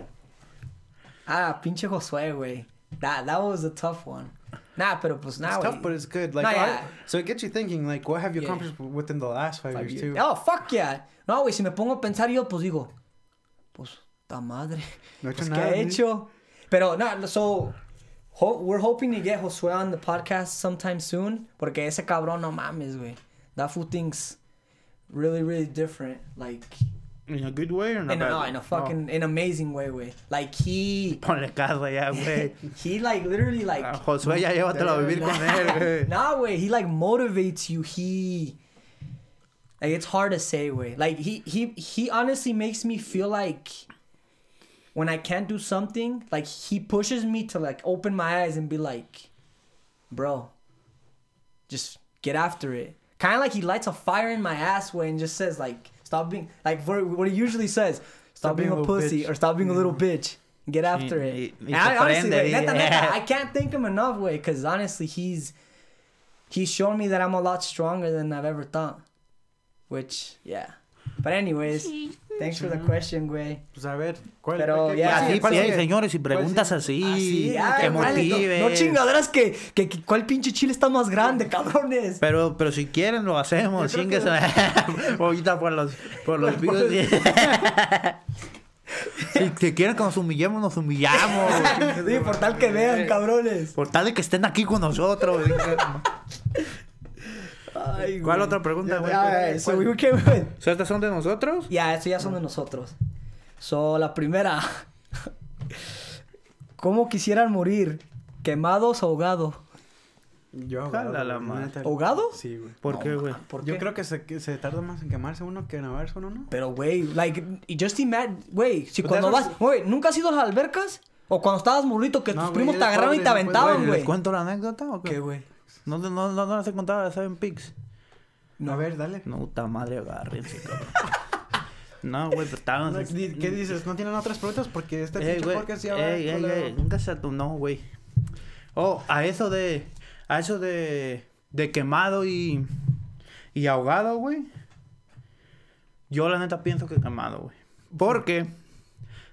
ah, pinche Josué, güey. That that was a tough one. Nah, pero pues nah, It's tough, but it's good. Like, No, I- yeah. so it gets you thinking, like, what have you Yeah. accomplished within the last five, Five years, years. too? Oh, fuck yeah. No, güey, si me pongo a pensar yo, pues digo, pues, ta madre. No he hecho Pues, ¿qué nada, he güey. hecho? Pero, no, so, ho- we're hoping to get Josué on the podcast sometime soon, porque ese cabrón, no mames, güey. That fool thinks really, really different. Like, In a good way or a in a, no, way? in a fucking, in amazing way, güey. Like, he... [LAUGHS] Ponle casa ya, [LAUGHS] güey. He like literally like A Josué ya llévatelo a vivir con él, [LAUGHS] güey. Nah, way he like motivates you. He like it's hard to say, way. Like he he he honestly makes me feel like when I can't do something, like he pushes me to like open my eyes and be like, bro, just get after it. Kind of like he lights a fire in my ass way and just says like, stop being like what, what he usually says, stop, being, a pussy bitch. or stop being a little bitch. Get after y- it. y I, honestly, prende, neta, neta, I can't thank him enough, way, because honestly, he's he's shown me that I'm a lot stronger than I've ever thought. Which, yeah. But anyways, thanks for the question, güey. Pues a ver, ¿cuál? Pero, ya, Así, sí, señores, y ¿Cuál preguntas así, Así, que vale, motive. No, no chingaderas que, que, que cuál pinche chile está más grande, cabrones. Pero, pero si quieren lo hacemos, chingues. [LAUGHS] Ahorita por los, por los [LAUGHS] views. [LAUGHS] Si, si quieren que nos humillemos, nos humillamos. Sí, por tal que vean, cabrones. Por tal de que estén aquí con nosotros. Ay, ¿Cuál otra pregunta, güey? So we ¿Estas son de nosotros? Ya, eso ya son de nosotros. So, la primera. [LAUGHS] ¿Cómo quisieran morir? ¿Quemados o ahogados? Yo Jala la güey, madre. neta. ¿Ahogado? Sí, güey. ¿Por No, qué, güey? ma, ¿Por Yo qué? creo que se, que se tarda más en quemarse uno que en ahogarse uno, ¿no? Pero, güey, like, y just imagine, güey, si cuando vas, güey, ¿nunca has ido a las albercas? O cuando estabas morrito que No, tus primos te eres agarraban y te aventaban, ¿Les güey. cuento la anécdota o qué? ¿Qué, güey? ¿No, no, no, no les he contado de Seven Pigs? A ver, dale. No, puta madre, agárrense, cabrón. [LAUGHS] No, güey, pero. No, di- ¿Qué dices? ¿No tienen otras preguntas? Porque este Ey, pinche podcast ya va. Ey, ey, ey. Nunca se no, güey. Oh, a eso de. A eso de. De quemado y. Y ahogado, güey. Yo la neta pienso que quemado, güey. Porque.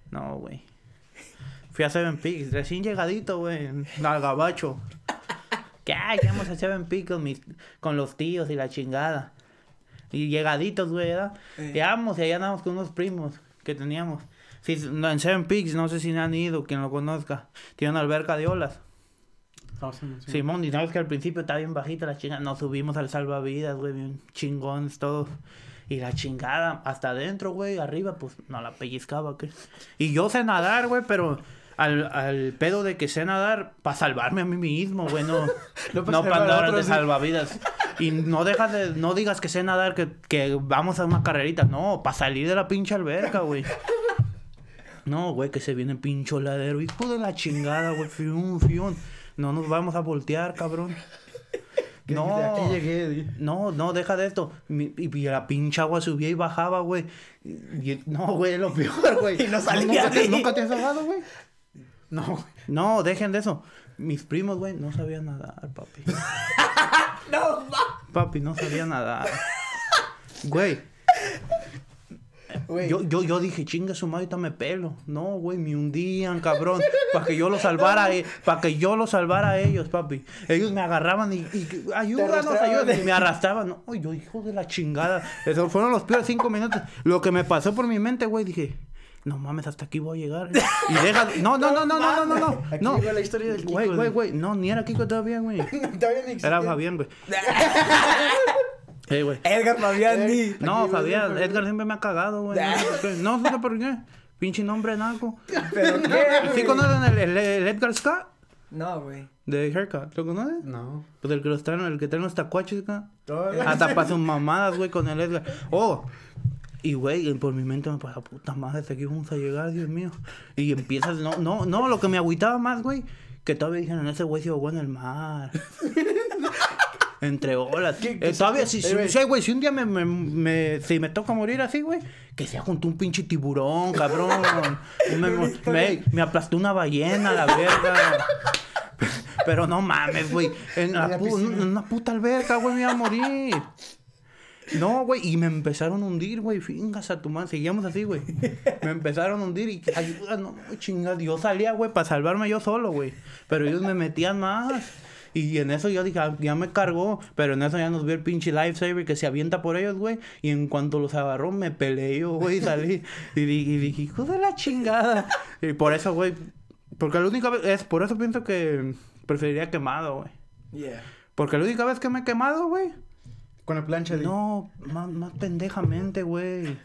No, güey. Fui a Seven Peaks, recién llegadito, güey. Al gabacho. Que ay, que vamos a Seven Peaks con, mis, con los tíos y la chingada. Y llegaditos, güey, ¿verdad? Eh. Llegamos y allá andamos con unos primos que teníamos. Sí, en Seven Peaks, no sé si han ido, quien lo conozca. Tiene una alberca de olas. Sí, sí. Simón, y sabes que al principio estaba bien bajita la chingada. Nos subimos al salvavidas, güey, bien chingones todos. Y la chingada, hasta adentro, güey, arriba, pues no la pellizcaba, ¿qué? Y yo sé nadar, güey, pero al, al pedo de que sé nadar para salvarme a mí mismo, güey, no, No [LAUGHS] no, pa' para a andar de salvavidas. Y no dejas de, no digas que sé nadar, que, que vamos a una carrerita, no, para salir de la pinche alberca, güey. No, güey, que se viene pincho ladero. Hijo de la chingada, güey. Fiun, fiun. No nos vamos a voltear, cabrón. No. De aquí llegué. di. No, no, deja de esto. Mi- Y, y la pinche agua subía y bajaba, güey. No, güey, es lo peor, güey. [LAUGHS] Y no salía ¿Nunca te, ¿Nunca te has ahogado, güey? No. No, dejen de eso. Mis primos, güey, no sabían nadar, papi. [LAUGHS] No. Papi, no sabía nadar. Güey, Güey. yo, yo, yo dije, chinga su madre, ahorita me pelo. No, güey, me hundían, cabrón. Para que yo lo salvara, para que yo lo salvara a ellos, papi. Ellos me agarraban y, y ayúdanos, ayúdanos. Y me arrastraban. No, yo, hijo de la chingada. Esos fueron los peores cinco minutos. Lo que me pasó por mi mente, güey, dije. No mames, hasta aquí voy a llegar. Y deja. No, no, no, no, no, no, no. no. Aquí No. la historia del Kiko. Güey, güey, güey. No, ni era Kiko todavía, güey. [LAUGHS] Todavía ni existía. Era Fabián, güey. [LAUGHS] Güey. Edgar Fabián Di. No, Fabián. Edgar siempre me ha cagado, güey. No sé por qué. No sé por qué. Pinche nombre naco. ¿Pero [LAUGHS] qué, ¿Sí conocen el, el- el Edgar Scott? No, güey. De Haircut. ¿Lo conoces? No. Pues el que los traen, el que trae los tacuaches acá. Hasta para sus mamadas, güey, con el Edgar. Oh. Y, güey, por mi mente me pasa, puta madre, hasta aquí vamos a llegar, Dios mío. Y empiezas, no, no, no, lo que me agüitaba más, güey, que todavía dijeron, ese güey se ahogó en el mar. [LAUGHS] Entre olas. ¿Qué- Eh, todavía, si, si, güey. si, güey, si un día me, me, me- si me toca morir así, güey, que sea junto a un pinche tiburón, cabrón. [LAUGHS] Me, me, me aplastó una ballena, la verga. Pero no mames, güey. En, en una puta alberca, güey, me iba a morir. No, güey, y me empezaron a hundir, güey. Fingas a tu madre. Seguíamos así, güey. Me empezaron a hundir y ayuda, no, chingada. Yo salía, güey, para salvarme yo solo, güey. Pero ellos me metían más. Y en eso yo dije, "Ah, ya me cargó. Pero en eso ya nos vio el pinche lifesaver que se avienta por ellos, güey. Y en cuanto los agarró, me peleé yo, güey, y salí. Y dije, y dije, hijo de la chingada. Y por eso, güey. Porque la única vez, es por eso pienso que preferiría quemado, güey. Yeah. Porque la única vez que me he quemado, güey. Con la plancha de. No, más, más pendejamente, güey.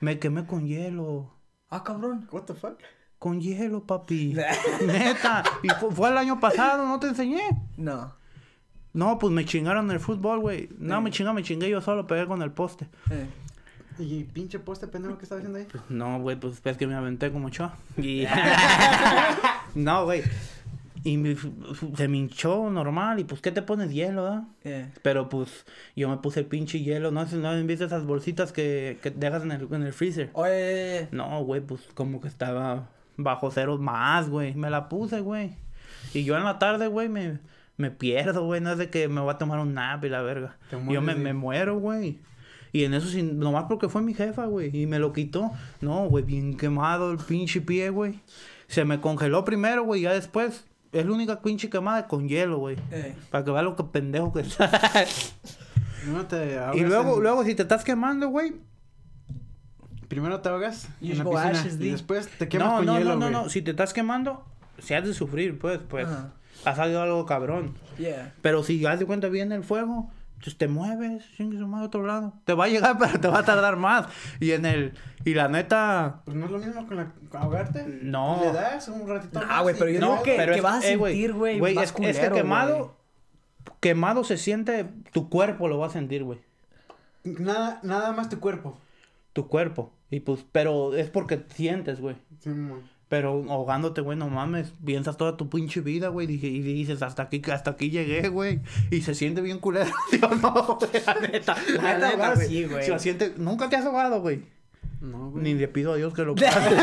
Me quemé con hielo. Ah, cabrón. What the fuck? Con hielo, papi. [LAUGHS] Neta. Y fue, fue el año pasado, ¿no te enseñé? No. No, pues me chingaron el fútbol, güey. No, me chingaron, me chingué yo solo, pegué con el poste. Eh. Y pinche poste pendejo que estaba haciendo ahí. No, güey, pues es que me aventé como yo. Y... [LAUGHS] [LAUGHS] no, güey. Y me- se me hinchó normal. Y pues, ¿qué te pones hielo, ah? Eh. Pero pues, yo me puse el pinche hielo. No sé, ¿no visto esas bolsitas que, que dejas en el, en el freezer? Oye. No, güey, pues como que estaba bajo cero más, güey. Me la puse, güey. Y yo en la tarde, güey, me, me pierdo, güey. No es de que me voy a tomar un nap y la verga. Yo me, me muero, güey. Y en eso, sin, nomás porque fue mi jefa, güey. Y me lo quitó. No, güey, bien quemado el pinche pie, güey. Se me congeló primero, güey. Ya después, es la única pinche quemada con hielo, güey. Eh. Para que vea lo que pendejo que está. [LAUGHS] No te y luego, en- luego, si te estás quemando, güey. Primero te ahogas You en la go piscina ashes, y después te quemas No, con no, hielo, no, no, güey. no. Si te estás quemando, se has de sufrir, pues, pues. Ha salido algo cabrón. Yeah. Pero si haz de cuenta viene el fuego, pues te mueves, chingue su madre a otro lado. Te va a llegar, [LAUGHS] pero te va a tardar más. Y en el. Y la neta. Pues no es lo mismo con, la, con ahogarte. No. Le das un ratito más güey, pero yo te digo que- pero es- vas a eh, sentir, güey, es, es que quemado. Quemado se siente. Tu cuerpo lo va a sentir, güey. Nada, nada más tu cuerpo. Tu cuerpo. Y pues, pero es porque sientes, güey. Sí, mo. Pero ahogándote, güey, no mames. Piensas toda tu pinche vida, güey. Y dices, hasta aquí, hasta aquí llegué, güey. Y se siente bien culero. [LAUGHS] ¿sí o no, güey? La neta. La neta, neta, ahogar güey. sí, güey. Se siente... Nunca te has ahogado, güey. No, güey. Ni le pido a Dios que lo [LAUGHS] pase.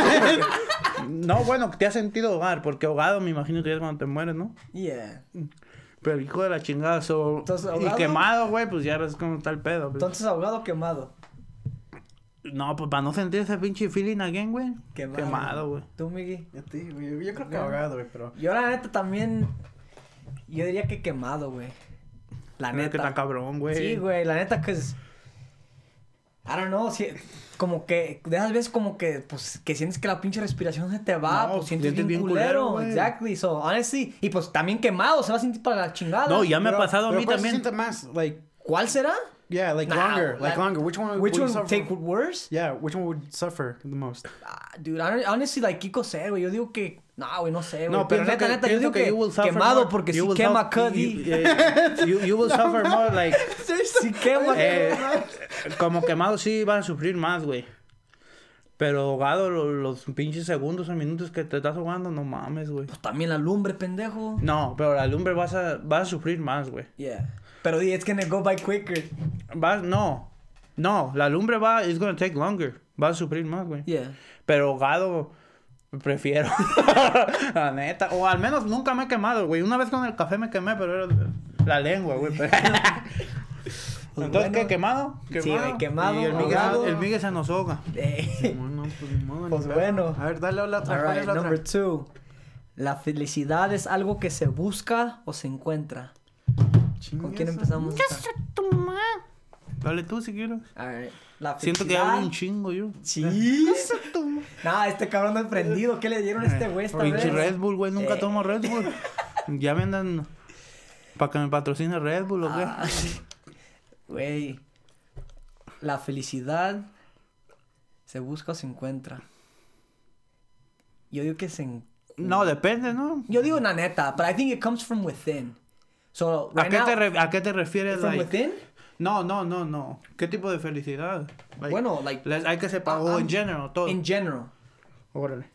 no, bueno, te has sentido ahogar. Porque ahogado me imagino que es cuando te mueres, ¿no? Yeah. Pero hijo de la chingada, so... Entonces, Y quemado, güey, pues ya ves cómo está el pedo. güey. Entonces, ahogado quemado. No, pues para no sentir ese pinche feeling again, güey. Quemado. Quemado, güey. ¿Tú, Miggy? Ya te digo, yo, yo creo que ahogado, güey, pero... Yo, la neta, también. Yo diría que quemado, güey. La Creo que está neta. cabrón, güey. Sí, güey, la neta, que es. I don't know, si, como que, de esas veces como que, pues, que sientes que la pinche respiración se te va, No, pues sientes sientes bien, bien culero, culero, exactly, so, honestly, y pues también quemado, se va a sentir para la chingada. No, ya me ha pasado a mí ¿cuál se también. siente más? Like, ¿Cuál será? Yeah, like Nah, longer, like longer. Which one Which would one take worse? Yeah, which one would suffer the most? Ah, dude, honestly, like, Kiko sé, güey, yo digo que, no, güey, no sé, güey, No, pero neta, neta, yo digo que que, quemado more. porque si quema Cuddy. You, eh, you, you will [LAUGHS] suffer more, like... [LAUGHS] Si quema, eh, como quemado sí vas a sufrir más, güey. Pero ahogado, lo- los pinches segundos o minutos que te estás ahogando, no mames, güey. pues también la lumbre, pendejo. No, pero la lumbre vas a, vas a sufrir más, güey. Yeah. Pero di, it's gonna go by quicker. Vas, no. No, la lumbre va, it's gonna take longer. Vas a sufrir más, güey. Yeah. Pero ahogado, prefiero. [LAUGHS] la neta. O al menos nunca me he quemado, güey. Una vez con el café me quemé, pero era la lengua, güey. pero- [LAUGHS] Pues Entonces, bueno. ¿qué? ¿Quemado? Sí, güey, quemado, Y el Miguel, el Miguel se nos ahoga. [LAUGHS] Eh. Bueno, pues ni Pues bueno. A ver, dale a la otra. ¿Cuál Alright, es la number otra? two. La felicidad es algo que se busca o se encuentra. ¿Con quién empezamos? esta? Dale tú si quieres. Alright. La Siento que hablo un chingo yo. Sí. [LAUGHS] Nah, este cabrón de prendido. ¿Qué le dieron a este güey esta Pinche vez? Red Bull, güey. Nunca Eh. tomo Red Bull. ya me andan... Para que me patrocine Red Bull o qué. Ah, Güey. La felicidad se busca o se encuentra. Yo digo que se en- No, depende, ¿no? Yo digo la neta, but I think it comes from within. So, ¿A right qué, now, te ¿A qué te refieres? from like? within? No, no, no, no. ¿Qué tipo de felicidad? Like, Bueno, like les- hay que separar, o en general, todo. in general. Órale.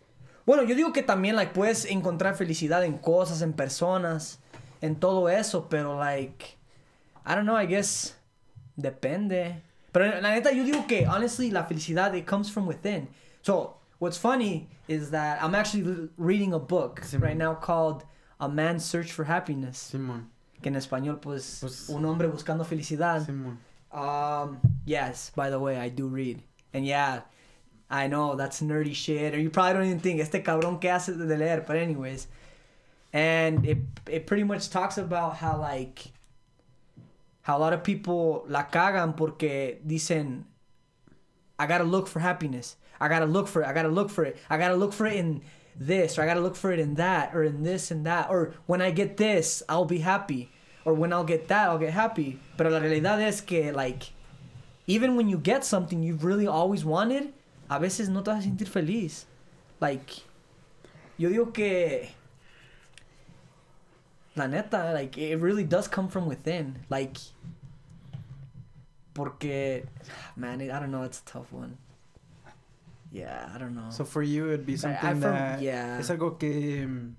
Bueno, yo digo que también like puedes encontrar felicidad en cosas, en personas, en todo eso, pero like I don't know, I guess depende. Pero la neta yo digo que honestly la felicidad it comes from within. So, what's funny is that I'm actually reading a book right now called A Man's Search for Happiness, Simón. Que en español pues, Pues- un hombre buscando felicidad. Simón. Um, yes, by the way, I do read. And yeah, I know that's nerdy shit, or you probably don't even think, este cabrón que hace de leer, but anyways. And it, it pretty much talks about how, like, how a lot of people la cagan porque dicen, I gotta look for happiness. I gotta look for it. I gotta look for it. I gotta look for it in this, or I gotta look for it in that, or in this and that, or when I get this, I'll be happy, or when I'll get that, I'll get happy. Pero la realidad es que, like, even when you get something you've really always wanted, a veces no te vas a sentir feliz. Like, yo digo que, la neta, like, it really does come from within. Like, porque, man, I don't know, it's a tough one. Yeah, I don't know. So for you it'd be something from- that yeah. es algo que mm,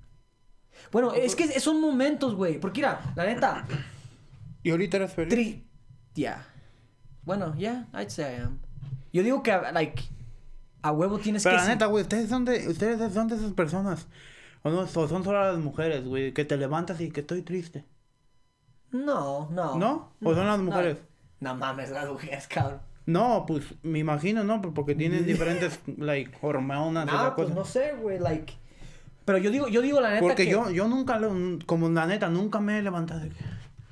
Bueno, es que son momentos, güey. Porque mira, la neta, [COUGHS] ¿Y ahorita eres feliz? tri... Yeah. Bueno, yeah, I'd say I am. Yo digo que, like, a huevo tienes Pero que... la neta, güey, ustedes son de, ustedes son de esas personas. O no, o son solo las mujeres, güey, que te levantas y que estoy triste. No, no. ¿No? ¿O son las mujeres? No, mames, las mujeres, cabrón. No, pues me imagino, ¿no? Porque tienen [LAUGHS] diferentes, like, hormonas y No, la pues cosa. no sé, güey, like... Pero yo digo, yo digo la neta Porque que... yo, yo nunca, como la neta, nunca me he levantado de que...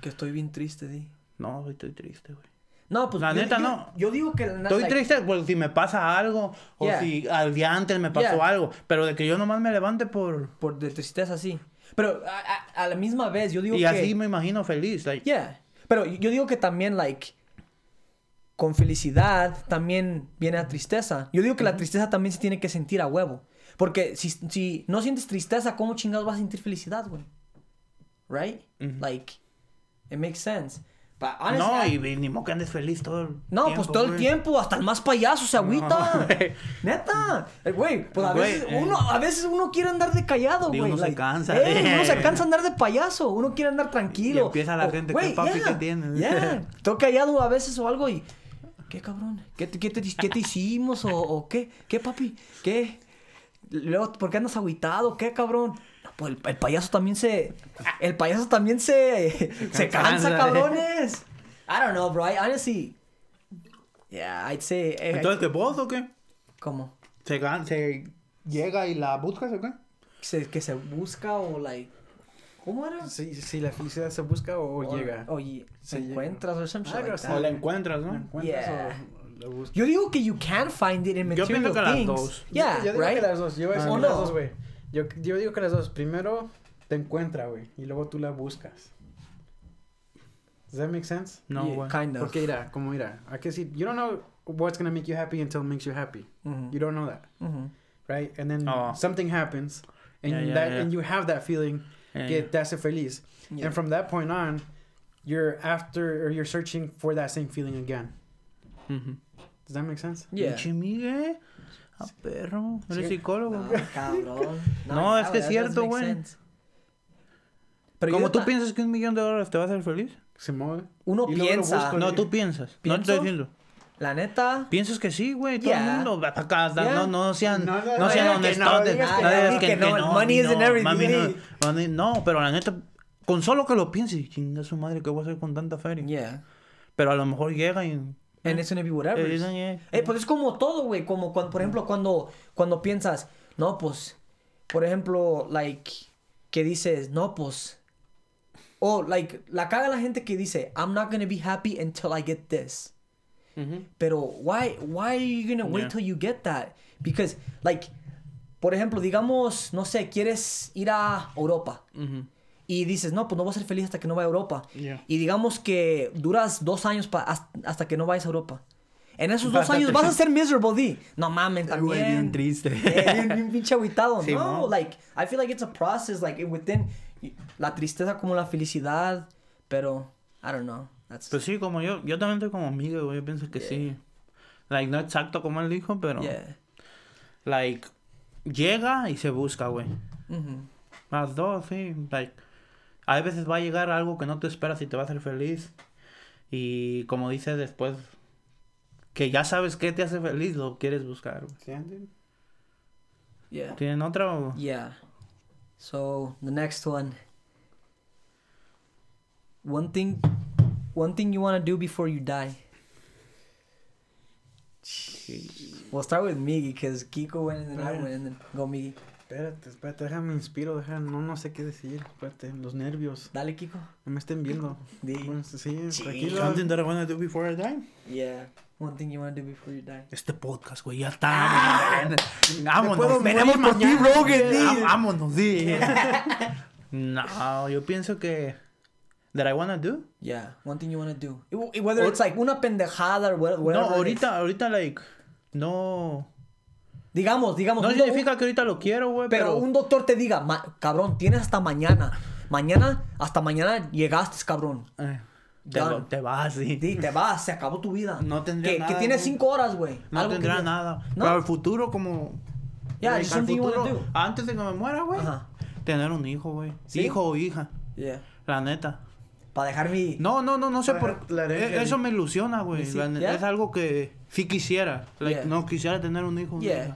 Que estoy bien triste, di. No, estoy triste, güey. No, pues La yo- neta, yo- no. Yo digo que la- Estoy like, triste por si me pasa algo o Yeah. si al día antes me pasó Yeah. algo, pero de que yo nomás me levante por por de tristeza sí. Pero a, a- a la misma vez yo digo y que así me imagino feliz, like, Yeah. Pero yo digo que también like con felicidad también viene la tristeza. Yo digo que la tristeza también se tiene que sentir a huevo. Porque si, si no sientes tristeza, ¿cómo chingados vas a sentir felicidad, güey? Right? Ujú. Like, it makes sense. But no, honestly, y, y ni modo que andes feliz todo el No, tiempo, pues todo el güey. tiempo, hasta el más payaso se agüita. güey. Neta. Eh, Güey, pues a Güey, veces, eh. uno, a veces uno quiere andar de callado, güey. uno se like, cansa. eh, uno se cansa [LAUGHS] andar de payaso. Uno quiere andar tranquilo. Y empieza la gente, ¿qué papi, qué tienes? Ya, [LAUGHS] todo callado a veces o algo y... ¿Qué cabrón? ¿Qué, te- qué, te, qué te hicimos? O, o qué? ¿Qué, papi? ¿Qué? Luego, ¿por qué andas agüitado? ¿Qué, cabrón? No, Pues el, el payaso también se... El payaso también se... Se cansa, cansa. cabrones. I don't know, bro. I honestly... Yeah, I'd say... eh, Entonces, ¿te puedo o qué? ¿Cómo? ¿Se, se llega y la buscas o qué? Se- que se busca o, like... ¿Cómo era? Si, si la felicidad se busca o, O- llega. Oye, Se encuentras o something Algo like así. O that. la encuentras, ¿no? ¿La encuentras Yeah. o la buscas? Yo digo que you can find it in Yo material pienso que las things. dos. Yeah, yo, yo digo right? que las dos. Yo voy a decir ¿O las no? dos, güey. Yo, yo digo que las dos. Primero te encuentra, güey. Y luego tú la buscas. Does that make sense? No, Yeah, kind of. Porque mira, como mira, I can see, you don't know what's gonna make you happy until it makes you happy. Mhm. You don't know that, Mhm. right? And then Oh. something happens, and Yeah, yeah, that yeah. and you have that feeling Que te hace feliz. Yeah. And from that point on, you're after or you're searching for that same feeling again. ujú. Does that make sense? Yeah. Pinche Miguel. A perro. Eres Sí. psicólogo. No, cabrón. [LAUGHS] No, es que that es cierto, güey. Pero Como tú piensas que un millón de dólares te va a hacer feliz. Se mueve. Uno piensa. busco. No, tú piensas. No te ¿Pienso? estoy diciendo. La neta. Piensas que sí, güey. Todo Yeah. el mundo va para acá. Yeah. No, no sean, No, no, no, no, sean honestos. no no, digas que no, money isn't everything. mami, no, mami, no, pero la neta, con solo que lo pienses, chinga su madre, ¿qué voy a hacer con tanta feria? Yeah. Pero a lo mejor llega y... And it's gonna be whatever. Eh, eh, Eh, pues es como todo, güey. Como cuando, por ejemplo, cuando, cuando piensas, no, pues, por ejemplo, like, que dices, no, pues, o, like, la caga la gente que dice, I'm not gonna be happy until I get this. Ujú. Pero, why, why are you gonna wait Yeah. till you get that? Because, like, por ejemplo, digamos, no sé, quieres ir a Europa. Ujú. Y dices, no, pues no voy a ser feliz hasta que no vaya a Europa. Yeah. Y digamos que duras dos años pa- hasta, que no vayas a Europa. En esos dos Bastante. años vas a ser miserable, di. No mames, también. Güey, bien triste. Eh, bien, bien pinche agüitado. Sí, no, mo. like, I feel like it's a process, like, within, la tristeza como la felicidad, pero, I don't know. That's, Pues sí, como yo, yo también estoy como amigo, güey, yo pienso que sí. Like, no exacto como él dijo, pero... yeah. Like, llega y se busca, güey. Mhm. Las dos, sí. Like, a veces va a llegar algo que no te esperas y te va a hacer feliz. Y como dices después, que ya sabes qué te hace feliz, lo quieres buscar. güey. Yeah. ¿Tienen otra o...? Yeah. So the next one. One thing, one thing you want to do before you die. We'll start with Miggy because Kiko went and then I went and then go Miggy. Espérate, espérate, déjame inspiro, deja, no, no sé qué decir, espérate, los nervios, Dale Kiko. no me estén viendo. Di. Bueno, sí, tranquilo. Something that I wanna do before I die. Yeah. One thing you want to do before you die. Este podcast, güey, ya está. [LAUGHS] Vámonos. puedo Venimos por ti, Rogan, Vámonos, sí. [LAUGHS] no, yo pienso que... That I wanna do? Yeah. One thing you want to do. It- Whether it's like una pendejada or whatever. No, ahorita, ahorita, like... No... Digamos, digamos. No un- significa que ahorita lo quiero, güey, Pero pero... un doctor te diga, "Ma- cabrón, tienes hasta mañana. Mañana, hasta mañana llegaste, cabrón. Eh, te, lo- te vas, sí. Sí, te vas, se acabó tu vida. No tendría que, nada, Que tienes ¿no? cinco horas, güey. No Algo que tendrá nada. ¿No? Pero el futuro, como... Yeah, like, you wanna futuro. Antes de que me muera, güey. Tener un hijo, güey. ¿Sí? Hijo o hija. Yeah. La neta. Para dejar mi... No, no, no, no sé por herencia, eh, Eso me ilusiona, güey. Sí, ¿ya? Es algo que sí quisiera. Like, Yeah. No quisiera tener un hijo. Yeah.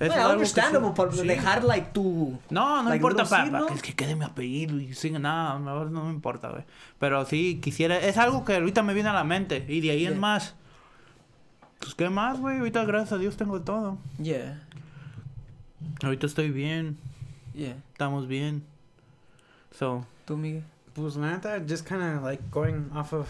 es sí- understandable, dejar, like, tu... No, no like, importa para, que, que quede mi apellido y siga nada, no me importa, güey. Pero sí quisiera, es algo que ahorita me viene a la mente y de ahí en Yeah. más. Pues qué más, güey, ahorita gracias a Dios tengo todo. Yeah. Ahorita estoy bien, Yeah. estamos bien. So, ¿Tú, Miguel? Pues la neta, just kind of like going off of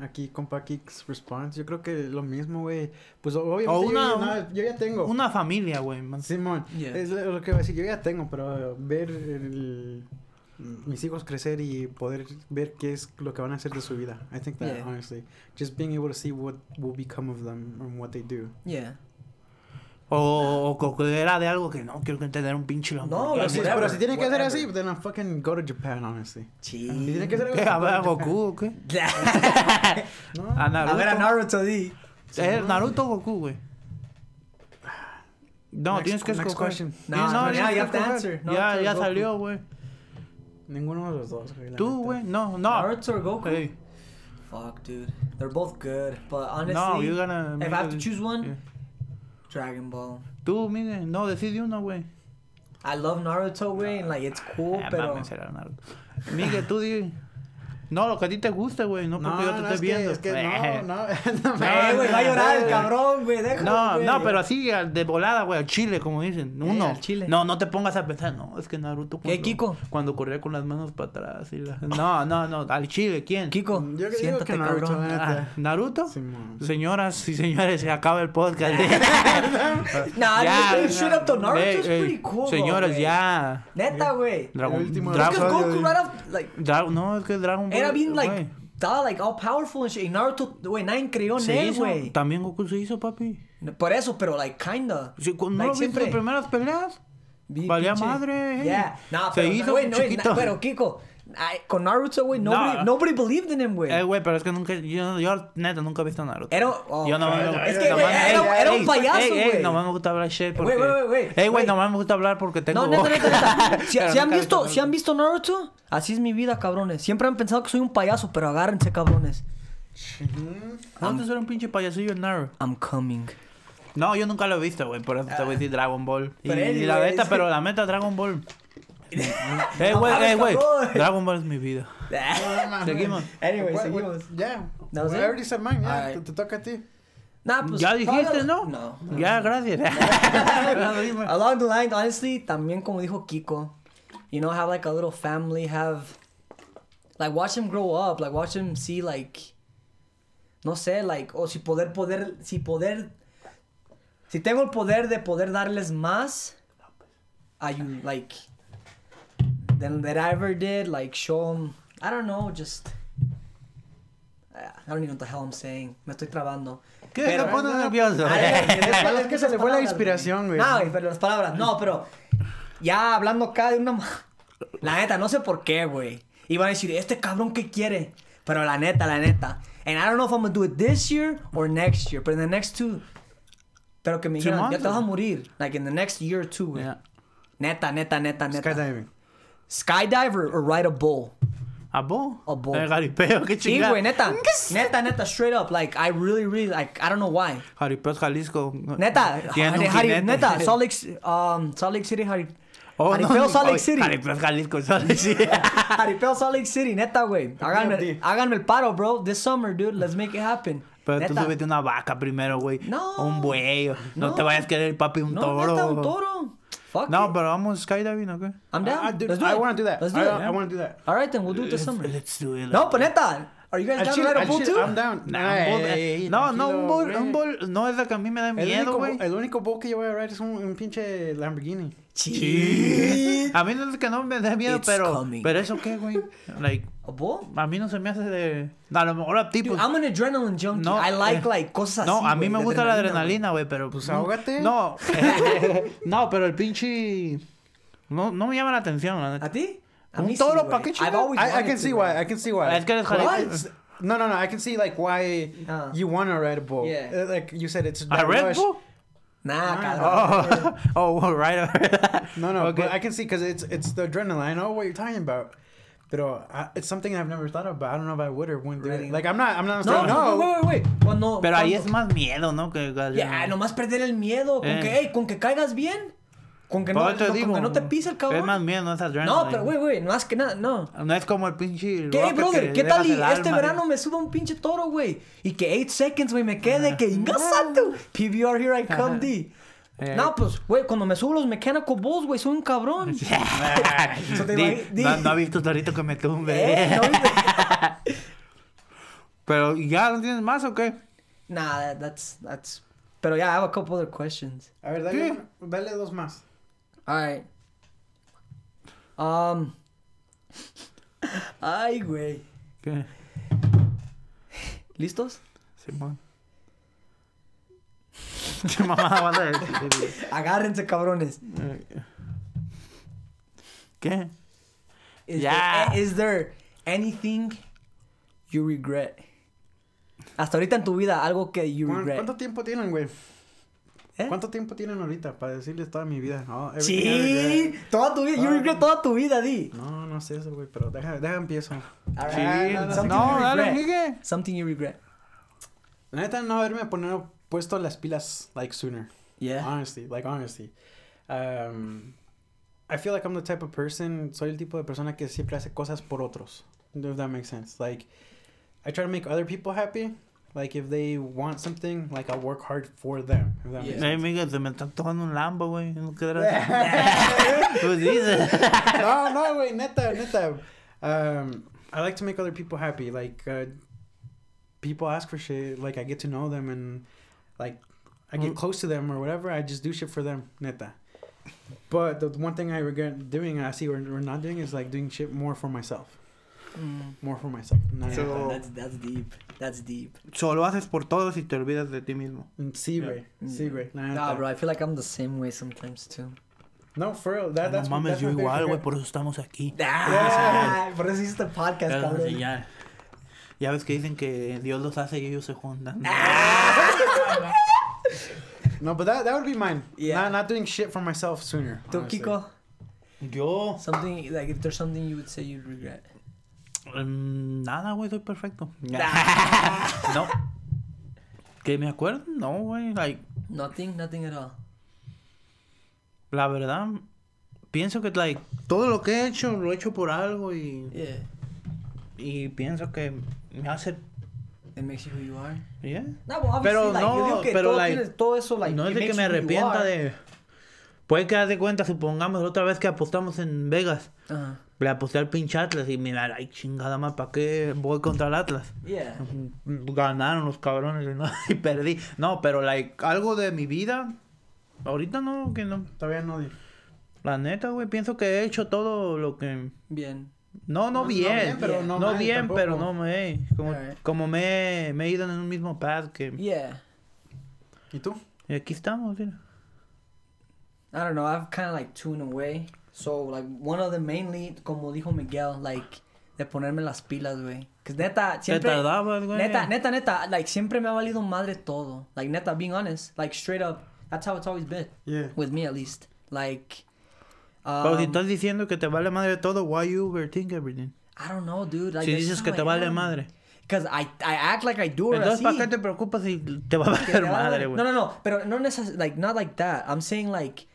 aquí compa Kicks Response, yo creo que lo mismo, güey. Pues obviamente O una- yo, ya tengo. Una familia, güey. man. Simón, Yeah. es lo que voy a decir, yo ya tengo, pero ver el- mis hijos crecer y poder ver qué es lo que van a hacer de su vida. I think that, Yeah. honestly. Just being able to see what will become of them and what they do. Yeah. O, o que era de algo que no quiero que tener un pinche. No, Pero si, pero si tiene que ser así, then I'll fucking go to Japan, honestly. Si Sí. tiene que ser ¿Qué? ¿A ver a to Goku o qué? [LAUGHS] [LAUGHS] No. A Naruto. A ver a Naruto di. Eh, Naruto o Goku, güey. No, Next- tienes que next escoger. question. No, no, ya, to escoger. answer. Ya, Naruto ya o Goku. salió, güey. Ninguno de los dos, güey. Tú, güey. No, no. Naruto or Goku? Hey. Fuck, dude. They're both good, but honestly, No, you're gonna if I have to choose one, Yeah. Dragon Ball. Tú, Miguel, no, decide uno, güey. I love Naruto, güey, and like it's cool, Ah, pero mames, era Naruto. Miguel, tú di. No, lo que a ti te guste, güey. No porque yo te no, esté es que- viendo. es que Eh. [LAUGHS] no, no, no, Eh, güey, va a llorar el cabrón, güey, déjalo, No, güey. no, pero así al- de volada, güey, al chile, como dicen. Uno. al chile. No, no te pongas a pensar, no, es que Naruto. ¿Qué, cuando- Kiko? Cuando corría con las manos para atrás. Y la... No, no, no, al chile, ¿quién? Kiko, Yo que digo siéntate, que Naruto, cabrón. Ah. ¿Naruto? Simón. Señoras y señores, se acaba el podcast. [LAUGHS] [LAUGHS] Nah, Ya, straight up to Naruto ey, pretty cool, Señores, güey. ya. Neta, güey. Dragon, Dra- no, es que Dragon Ball. Era bien, like, estaba, like, all powerful and shit. Y Naruto, güey, nadie creyó en él, güey. También Goku se hizo, papi. Por eso, pero, like, kinda. Sí, ¿No Like, lo siempre. las primeras peleas? Valía madre, eh. Yeah. Nah, Se pero, hizo güey, no, chiquito. na- pero Kiko, ay, con Naruto, güey, nobody, No. nobody believed in him, güey. Eh, güey, pero es que nunca. Yo, yo neta, nunca he visto Naruto. Era, oh, Yo no me Es que, güey, era, era un payaso, Ey, ey, güey. nomás me gusta hablar shit porque... Güey, güey, güey, Ey, güey, nomás me gusta hablar porque tengo... No, neta, neta, neta. [LAUGHS] Si, si han visto, si han visto Naruto, así es mi vida, cabrones. Siempre han pensado que soy un payaso, pero agárrense, cabrones. Antes era un pinche payasillo el Naruto. I'm coming. No, yo nunca lo he visto, güey. Por eso te voy a decir Dragon Ball. Y, la neta, pero la meta Dragon Ball. Eh, No güey, eh, güey. Dragon Ball es mi vida. Seguimos. Anyway, seguimos. Ya. I already said mine, ya. Te, te toca a ti. Nah, pues, Ya dijiste, probably- ¿no? No. Ya, gracias. [LAUGHS] Along the line, honestly, también como dijo Kiko, you know, have like a little family, have like watch him grow up, like watch him see like no sé, like o si poder poder si poder si tengo el poder de poder darles más a you like than that I ever did, like show them I don't know, just I don't even know what the hell I'm saying. Me estoy trabando. ¿Qué? Pero- Te pones nervioso. Ay, [LAUGHS] Es que se le fue la inspiración, güey. No, pero las palabras, no, pero ya hablando acá de una... La neta, no sé por qué, güey. Iban a decir, este cabrón, ¿qué quiere? Pero la neta, la neta. And I don't know if I'm gonna do it this year or next year, but in the next two... Pero que me digan, ya te vas a or- morir. Like in the next year or two, güey. Yeah. Neta, neta, neta, neta. Skydiving. Skydive or, or ride a bull. ¿A vos? A bull. El jaripeo, qué Sí, chingada. güey, neta. [LAUGHS] Neta, neta, straight up. Like, I really, really, like, I don't know why. Jaripeo es Jalisco. Neta, Jari- neta, [LAUGHS] Salt Lake, um, Salt Lake City, Jari, Oh, Jaripeo no, Salt Lake City. Jaripeo es Jalisco, Salt Lake City. [LAUGHS] Jaripeo Salt Lake City, neta, güey. Háganme, háganme el paro, bro. This summer, dude. Let's make it happen. Pero tú Neta. subiste una vaca primero, güey. No. O un buey. No, No. te vayas a querer, papi, un No, toro. neta, un toro. Fuck No, it. pero vamos skydiving, ¿o qué? I'm down. I, I, do, Let's do I it. want to do that. Let's do I, it. I want to do that. All right, then we'll do it this summer. Let's do it. No, but neta. Are you guys Al down to ride a bull chile, too? I'm down. No, Ay, un bull- ay, no, no, un bull, güey. un bull, no es la que a mí me da miedo, único, güey. el único bull que yo voy a ride es un, un pinche Lamborghini. Sí. A mí no es que no me da miedo, It's pero, coming. pero eso qué, güey. Like, A mí no se me hace de, a lo mejor a ti, Dude, pues, I'm an adrenaline junkie. No, I like, eh, like, cosas así, no, a mí güey, me gusta la güey. adrenalina, güey, pero Pues ahógate. No, [LAUGHS] [LAUGHS] no, pero el pinche, no, no me llama la atención, la neta. ¿A ti? A Un mí sí, toro, güey. ¿pa' qué always I, I can see why. I can see why. Es que eres What? No, no, no. I can see like why Uh. you want to ride a bull. Yeah. Uh, like you said, it's ¿A Red. Bull? Nah, cabrón. [LAUGHS] Oh, oh, right. No, no. Okay. But I can see because it's it's the adrenaline. I know what you're talking about. But uh, it's something I've never thought about. I don't know if I would or wouldn't do it. Like I'm not. I'm not No, no. no, wait, wait, wait. Cuando, Pero ahí cuando- es más miedo, ¿no? Que Ya, nomás perder el miedo. Con Eh. que, hey, con que caigas bien. Con que, no, no- digo, con que no te pise el cabrón. Es más miedo, no es adrenaline. no, pero güey, güey, no más que nada, no. No es como el pinche. ¿Qué, brother? que ¿Qué tal y este alma, verano me suba un pinche toro, güey? Y que 8 seconds, güey, me quede que ingasato. PBR, here I come, D. Eh. No, pues, güey, cuando me subo los mechanical bulls, güey, soy un cabrón. [LAUGHS] [LAUGHS] So Di- di- no, no ha visto Torito que me tumbe. Eh. [LAUGHS] Pero, ¿ya no tienes más o qué? Nah, that, that's that's. Pero yeah, I have a couple other questions. A ver, dale, dale dos más. All right. Um. Ay, güey. ¿Qué? ¿Listos? Simón. [LAUGHS] ¿Qué mamada vas a decir? Agárrense, cabrones. ¿Qué? Is, Yeah. there, is there anything you regret? Hasta ahorita en tu vida, algo que you ¿Cuán- regret. ¿Cuánto tiempo tienen, güey? ¿Eh? ¿Cuánto tiempo tienen ahorita para decirles toda mi vida? Oh, Sí, toda tu vida. You Ah. regret toda tu vida, di. No, no sé eso, güey, pero deja, deja empiezo. All Sí, right. no, no, Something no, you dale, regret. sigue. Something you regret. La neta, no haberme poner, puesto las pilas, like, sooner. Yeah. Honestly, like, honestly. Um, I feel like I'm the type of person, soy el tipo de persona que siempre hace cosas por otros. If that makes sense. Like, I try to make other people happy. Like, if they want something, like, I'll work hard for them. If that makes Yeah. Hey, sense. amiga, se me está tomando un Lambo, güey. No quedará. Pues [LAUGHS] dices. no, no, güey, neta, neta. Um, I like to make other people happy. Like, uh, people ask for shit. Like, I get to know them and, like, I get Mm. close to them or whatever. I just do shit for them, neta. But the one thing I regret doing, I see we're, we're not doing, is like doing shit more for myself. Mm. More for myself. So- neta. That's that's deep. That's deep. Solo haces por todos y te olvidas de ti mismo. Mm, Sí, güey. Sí, güey. La Nah, bro. I feel like I'm the same way sometimes too. No, for real. That, that's no mames, that's yo igual, güey, por eso estamos aquí. [LAUGHS] Ah, por eso hiciste podcast, cabrón. señal. Ya ves que dicen que Dios los hace y ellos se juntan. [LAUGHS] No, but that, that would be mine. Yeah. Not, not doing shit for myself sooner. Tú. Kiko, Yo, something like if there's something you would say you'd regret. Mm, nada, güey, soy perfecto. [LAUGHS] No. ¿Que me acuerdo? No, güey, like, Nothing, nothing at all. la verdad, pienso que, like, todo lo que he hecho, lo he hecho por algo y, Yeah, y pienso que me hace, it makes you who you are. yeah. No, well, Pero like, no, que pero, todo, like, tienes- todo eso, like, no es de que me arrepienta de... Puede que de cuenta, supongamos, la otra vez que apostamos en Vegas, Ajá. Le aposté al pinche Atlas y mira, ay, chingada más, ¿para qué voy contra el Atlas? Yeah. Ganaron los cabrones y, no- [LAUGHS] y perdí. No, pero, like, algo de mi vida, ahorita no, que no. Todavía no. La neta, güey, pienso que he hecho todo lo que... Bien. No, no, No, no bien, bien, pero no, bien, tampoco. pero no me... Como, como me, me he ido en un mismo path que... Yeah. ¿Y tú? Y aquí estamos, mira. I don't know. I've kind of like tuned away. So like one of the mainly, como dijo Miguel, like de ponerme las pilas, güey. Que neta Te siempre. tardabas, güey. Neta, neta, neta, like siempre me ha valido madre todo. Like neta, being honest, like straight up, that's how it's always been Yeah. with me at least. Like, Pero si um, estás diciendo que te vale madre todo, why you overthink everything? I don't know, dude. Like, si dices que te I vale am. madre. Because I, I act like I do or Entonces. ¿para qué te preocupas si te va a valer te madre, güey? No, no, no, pero no necesariamente, like, not like that. I'm saying, like,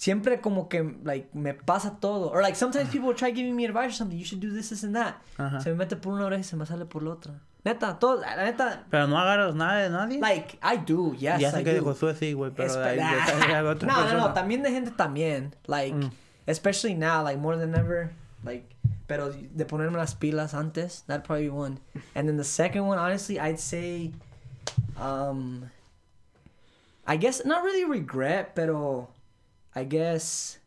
siempre como que, like, me pasa todo. Or, like, sometimes people try giving me advice or something. You should do this, this, and that. Ajá. Se me mete por una oreja y se me sale por la otra. Neta, todo, la neta, Pero no agarras nada de nadie. like, I do, yes, ya sé I que de. Josué sí, güey, pero de ahí Espe- de- de otra [LAUGHS] no, no, persona. no, también de gente también. Like, Mm. especially now, like, more than ever. Like, pero de ponerme las pilas antes, that'd probably be one. And then the second one, honestly, I'd say, um, I guess, not really regret, pero I guess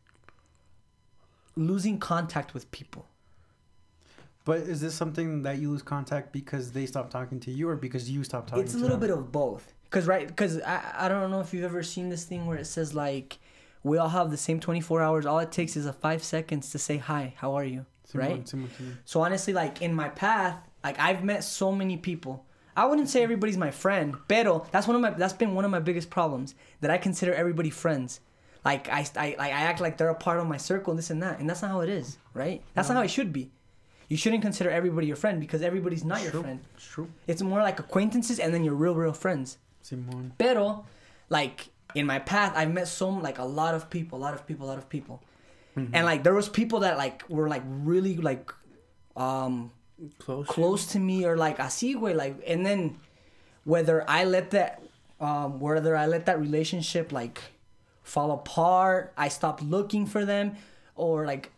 losing contact with people. But is this something that you lose contact because they stop talking to you or because you stop talking it's a little them? bit of both. Because right because I, I don't know if you've ever seen this thing where it says like we all have the same 24 hours. All it takes is a five seconds to say hi how are you? Right? so honestly like in my path like i've met so many people. I wouldn't say everybody's my friend pero that's one of my that's been one of my biggest problems that i consider everybody friends like i i, like, I act like they're a part of my circle and this and that and that's not how it is right that's not how it should be you shouldn't consider everybody your friend because everybody's not your True. friend It's true. it's more like acquaintances and then your real, real friends. Simon. Pero, like, in my path, I've met so, like, a lot of people, a lot of people, a lot of people. And, like, there was people that, like, were, like, really, like, um, Close. close to me or, like, así, güey, like, and then whether I let that, um, whether I let that relationship, like, fall apart, I stopped looking for them, or, like,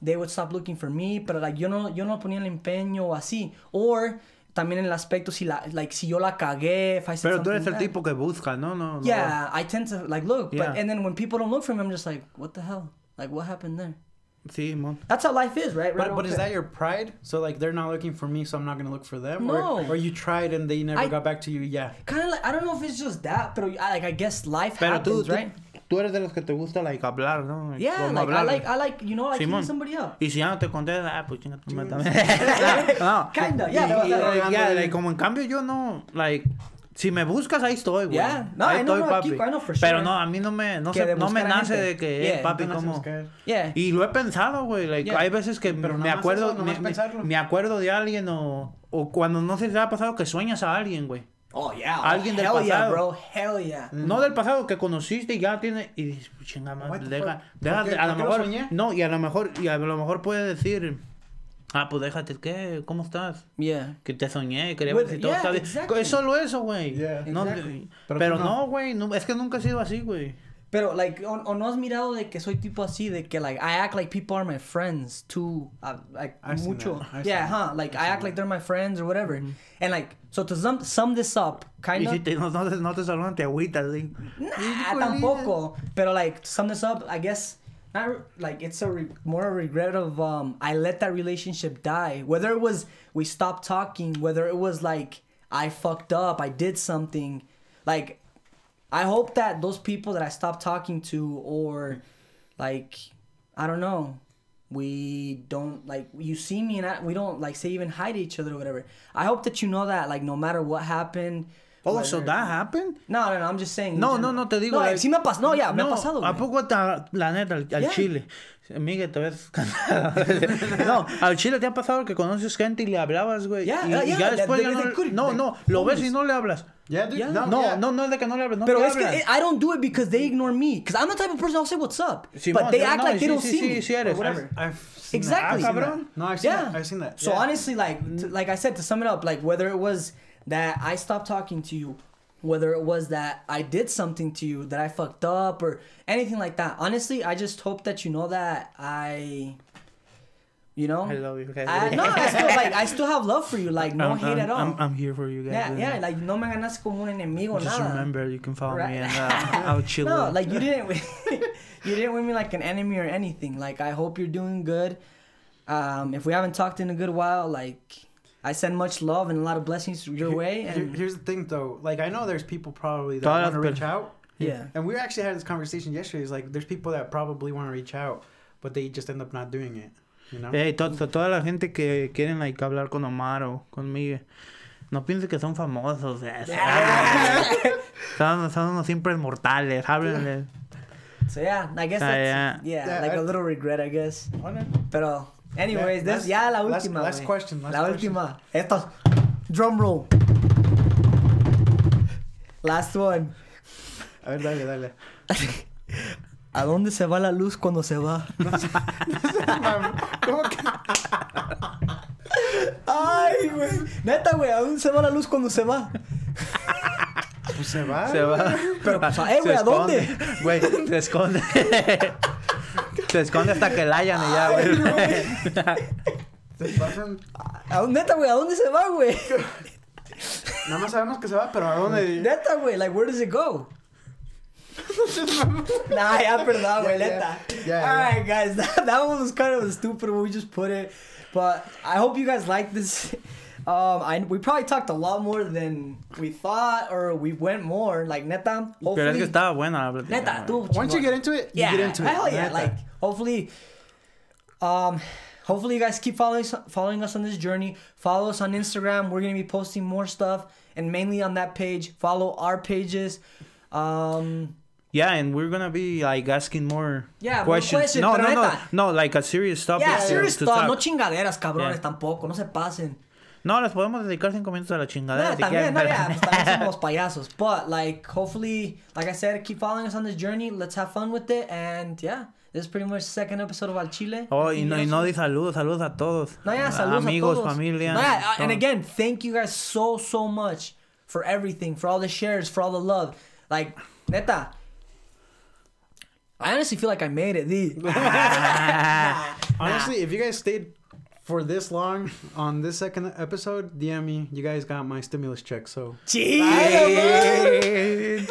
they would stop looking for me, pero like yo no, yo no ponía el empeño o así. Or también en el aspecto si la, like, si yo la cagué, if I said Pero tú eres something el bad. tipo que busca, ¿no? no, no. Yeah, I tend to like look, Yeah. but and then when people don't look for me, I'm just like, what the hell? Like, what happened there? Sí, mon. That's how life is, right? right But, but is that your pride? So like they're not looking for me, so I'm not gonna look for them. No. Or, or you tried and they never I- got back to you. Yeah. kind of like I don't know if it's just that, but I, like I guess life Pero happens, tú, right? tú eres de los que te gusta, like, hablar, ¿no? Yeah, como like I hablar. like I like you know like Simón. somebody up. Y si ya no te contestas, ah, pues chinga tu madre también. [LAUGHS] no. Kinda, yeah, Y- y- yeah, like, como en cambio yo no, like, si me buscas ahí estoy, güey. Yeah. No, ahí I know, estoy, no, papi. Kiko, I know for Pero sure. no, a mí no me, no, de no me nace gente. de que, Yeah, eh, papi, no como... Yeah. Y lo he pensado, güey. Like. Hay veces que Pero me acuerdo, eso, me, me- acuerdo de alguien o, o cuando no sé si te ha pasado que sueñas a alguien, güey. Oh yeah. Alguien del Hell yeah, pasado. bro. Hell yeah. No del pasado que conociste y ya tiene y dices, chinga What madre, deja, deja- a lo ¿Por qué lo mejor soñé? no y a lo mejor y a lo mejor puede decir, ah, pues déjate, ¿qué? ¿Cómo estás? Yeah. Que te soñé, quería ver si todo yeah, está bien. exactly. Es solo eso, güey. Yeah. No, Exactly. Pero, no. güey, no, es que nunca he sido así, güey. Pero like o, o no has mirado de que soy tipo así de que like I act like people are my friends too uh, like I've mucho. Yeah, huh? that. Like I've I act like they're my friends or whatever. And like so to sum sum this up, kind Y of si te, no, no, te- no te saludan, te agüitas, sí. Nah, tampoco. Pero like to sum this up, I guess not like it's a re- more a regret of um I let that relationship die. Whether it was we stopped talking, whether it was like I fucked up, I did something. Like I hope that those people that I stopped talking to or like I don't know we don't like you see me and I, we don't like say even hi to each other or whatever. I hope that you know that like no matter what happened. Oh, so whether- that happened? no, no, no, I'm just saying. No, no, no, te digo. No, like- sí me ha pasado. No, ya, me ha pasado. ¿A poco te, la neta, al, al Yeah. chile? Miguel, te ves cansado. [LAUGHS] no, al chile te ha pasado que conoces gente y le hablabas, güey. Yeah, y, uh, yeah, y ya después ya no, no, no, lo ves y no le hablas. Yeah, dude. Yeah. No, No, yeah. no, no es de que no le hablas, no Pero te es que hablas. it- I don't do it because they ignore me. Because I'm the type of person I'll say what's up. Simón, but they yo act no, like they sí, don't sí, see sí, me. sí eres. whatever. I've, I've seen Exactly. That. I've seen that. No, I've seen yeah. that. I've seen that. So yeah. honestly, like, to, like I said, to sum it up, like whether it was that I stopped talking to you, whether it was that I did something to you that I fucked up or anything like that. Honestly, I just hope that you know that I, you know, I love you guys. I, no, I still like I still have love for you. Like no I'm, hate I'm, at all. I'm, I'm here for you guys. yeah, dude. yeah. Like no me ganas como un enemigo Just nada. remember, you can follow me and uh, I'll chill. [LAUGHS] No, with- like you didn't [LAUGHS] you didn't win me like an enemy or anything. Like I hope you're doing good. Um, if we haven't talked in a good while, like I send much love and a lot of blessings your Here- way. here- And here's the thing, though. Like, I know there's people probably that want to reach out. yeah, And we actually had this conversation yesterday. It's like, there's people that probably want to reach out, but they just end up not doing it. You know? Hey, to- to- toda la gente que quieren like, hablar con Omar o conmigo, no piensen que son famosos. eh. [LAUGHS] [LAUGHS] son, son unos simples mortales. Háblenle. so yeah, I guess Ah, that's yeah. yeah, Yeah, like I- a little regret, I guess. Pero anyways, Yeah, this last- ya la last- última. last güey. question, last la question. última. Estos drum roll. Last one. A ver, dale, dale. [LAUGHS] ¿A dónde se va la luz cuando se va? [LAUGHS] ¿Cómo que? Ay, güey. Neta, güey, ¿a dónde se va la luz cuando se va? Pues se va. Se va. Pero, pues, eh, güey, ¿a dónde? Güey, se esconde. se esconde hasta que la hayan y ya, güey. Se pasan. ¿A neta, güey? ¿A dónde se va, güey? Nada más sabemos que se va, pero ¿a dónde? Neta, güey, like, where does it go? Nah, ya, perdón, güey, Yeah, neta. yeah. Yeah, Alright, guys, [LAUGHS] that, that one was kind of a stupid when we just put it. But I hope you guys like this. [LAUGHS] Um, I, we probably talked a lot more than we thought, or we went more. Like, neta, Pero es hopefully. que estaba buena. Neta, tú. Once you get into it, you yeah, get into it. hell yeah! Neta. Like hopefully, um, hopefully you guys keep following following us on this journey. Follow us on Instagram. We're gonna be posting more stuff, and mainly on that page. Follow our pages. Um, Yeah, and we're gonna be like asking more Yeah, questions. questions, no, no, no, no, like a serious topic. yeah, serious to talk. No chingaderas, cabrones, Yeah. tampoco. No se pasen. No, les podemos dedicar cinco minutos a la chingadera. Si también, no, yeah, pues también somos payasos. But like, hopefully, like I said, keep following us on this journey. Let's have fun with it, and yeah, this is pretty much the second episode of Al Chile. Oh, y no, y no di saludos, saludos a todos. No, yeah, saludos Amigos, a todos. familia. No, yeah, and again, thank you guys so so much for everything, for all the shares, for all the love. Like, neta, I honestly feel like I made it. D. [LAUGHS] [LAUGHS] Honestly, if you guys stayed for this long on this second episode, DM me. You guys got my stimulus check, so Sí. [LAUGHS]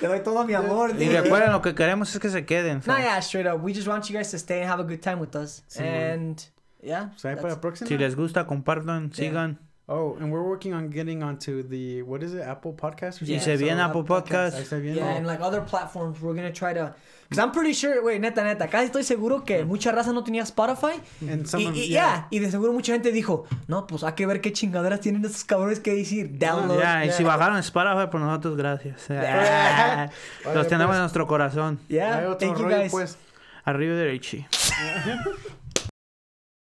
Te doy todo mi amor. Y dude. recuerden, lo que queremos es que se queden. so, No, yeah, straight up. We just want you guys to stay and have a good time with us. Sí, and yeah. so para la próxima. Si les gusta, compartan, sigan. Oh, and we're working on getting onto the what is it, Apple Podcast? or Yeah, Y something? se viene so Apple Apple Podcast. Ahí está. Yeah, and like other platforms, we're gonna try to. Because I'm pretty sure, wait, neta, neta, casi estoy seguro que mucha raza no tenía Spotify. And Y, of- y- yeah. yeah, y de seguro mucha gente dijo, no, pues hay que ver qué chingaderas tienen esos cabrones que decir. Download. Ya, y si yeah. bajaron Spotify, por nosotros, gracias. Yeah. [LAUGHS] Los Vale, tenemos pues. en nuestro corazón. Yeah, Hay otro thank you rollo, guys. pues. Arriba derechi. [LAUGHS]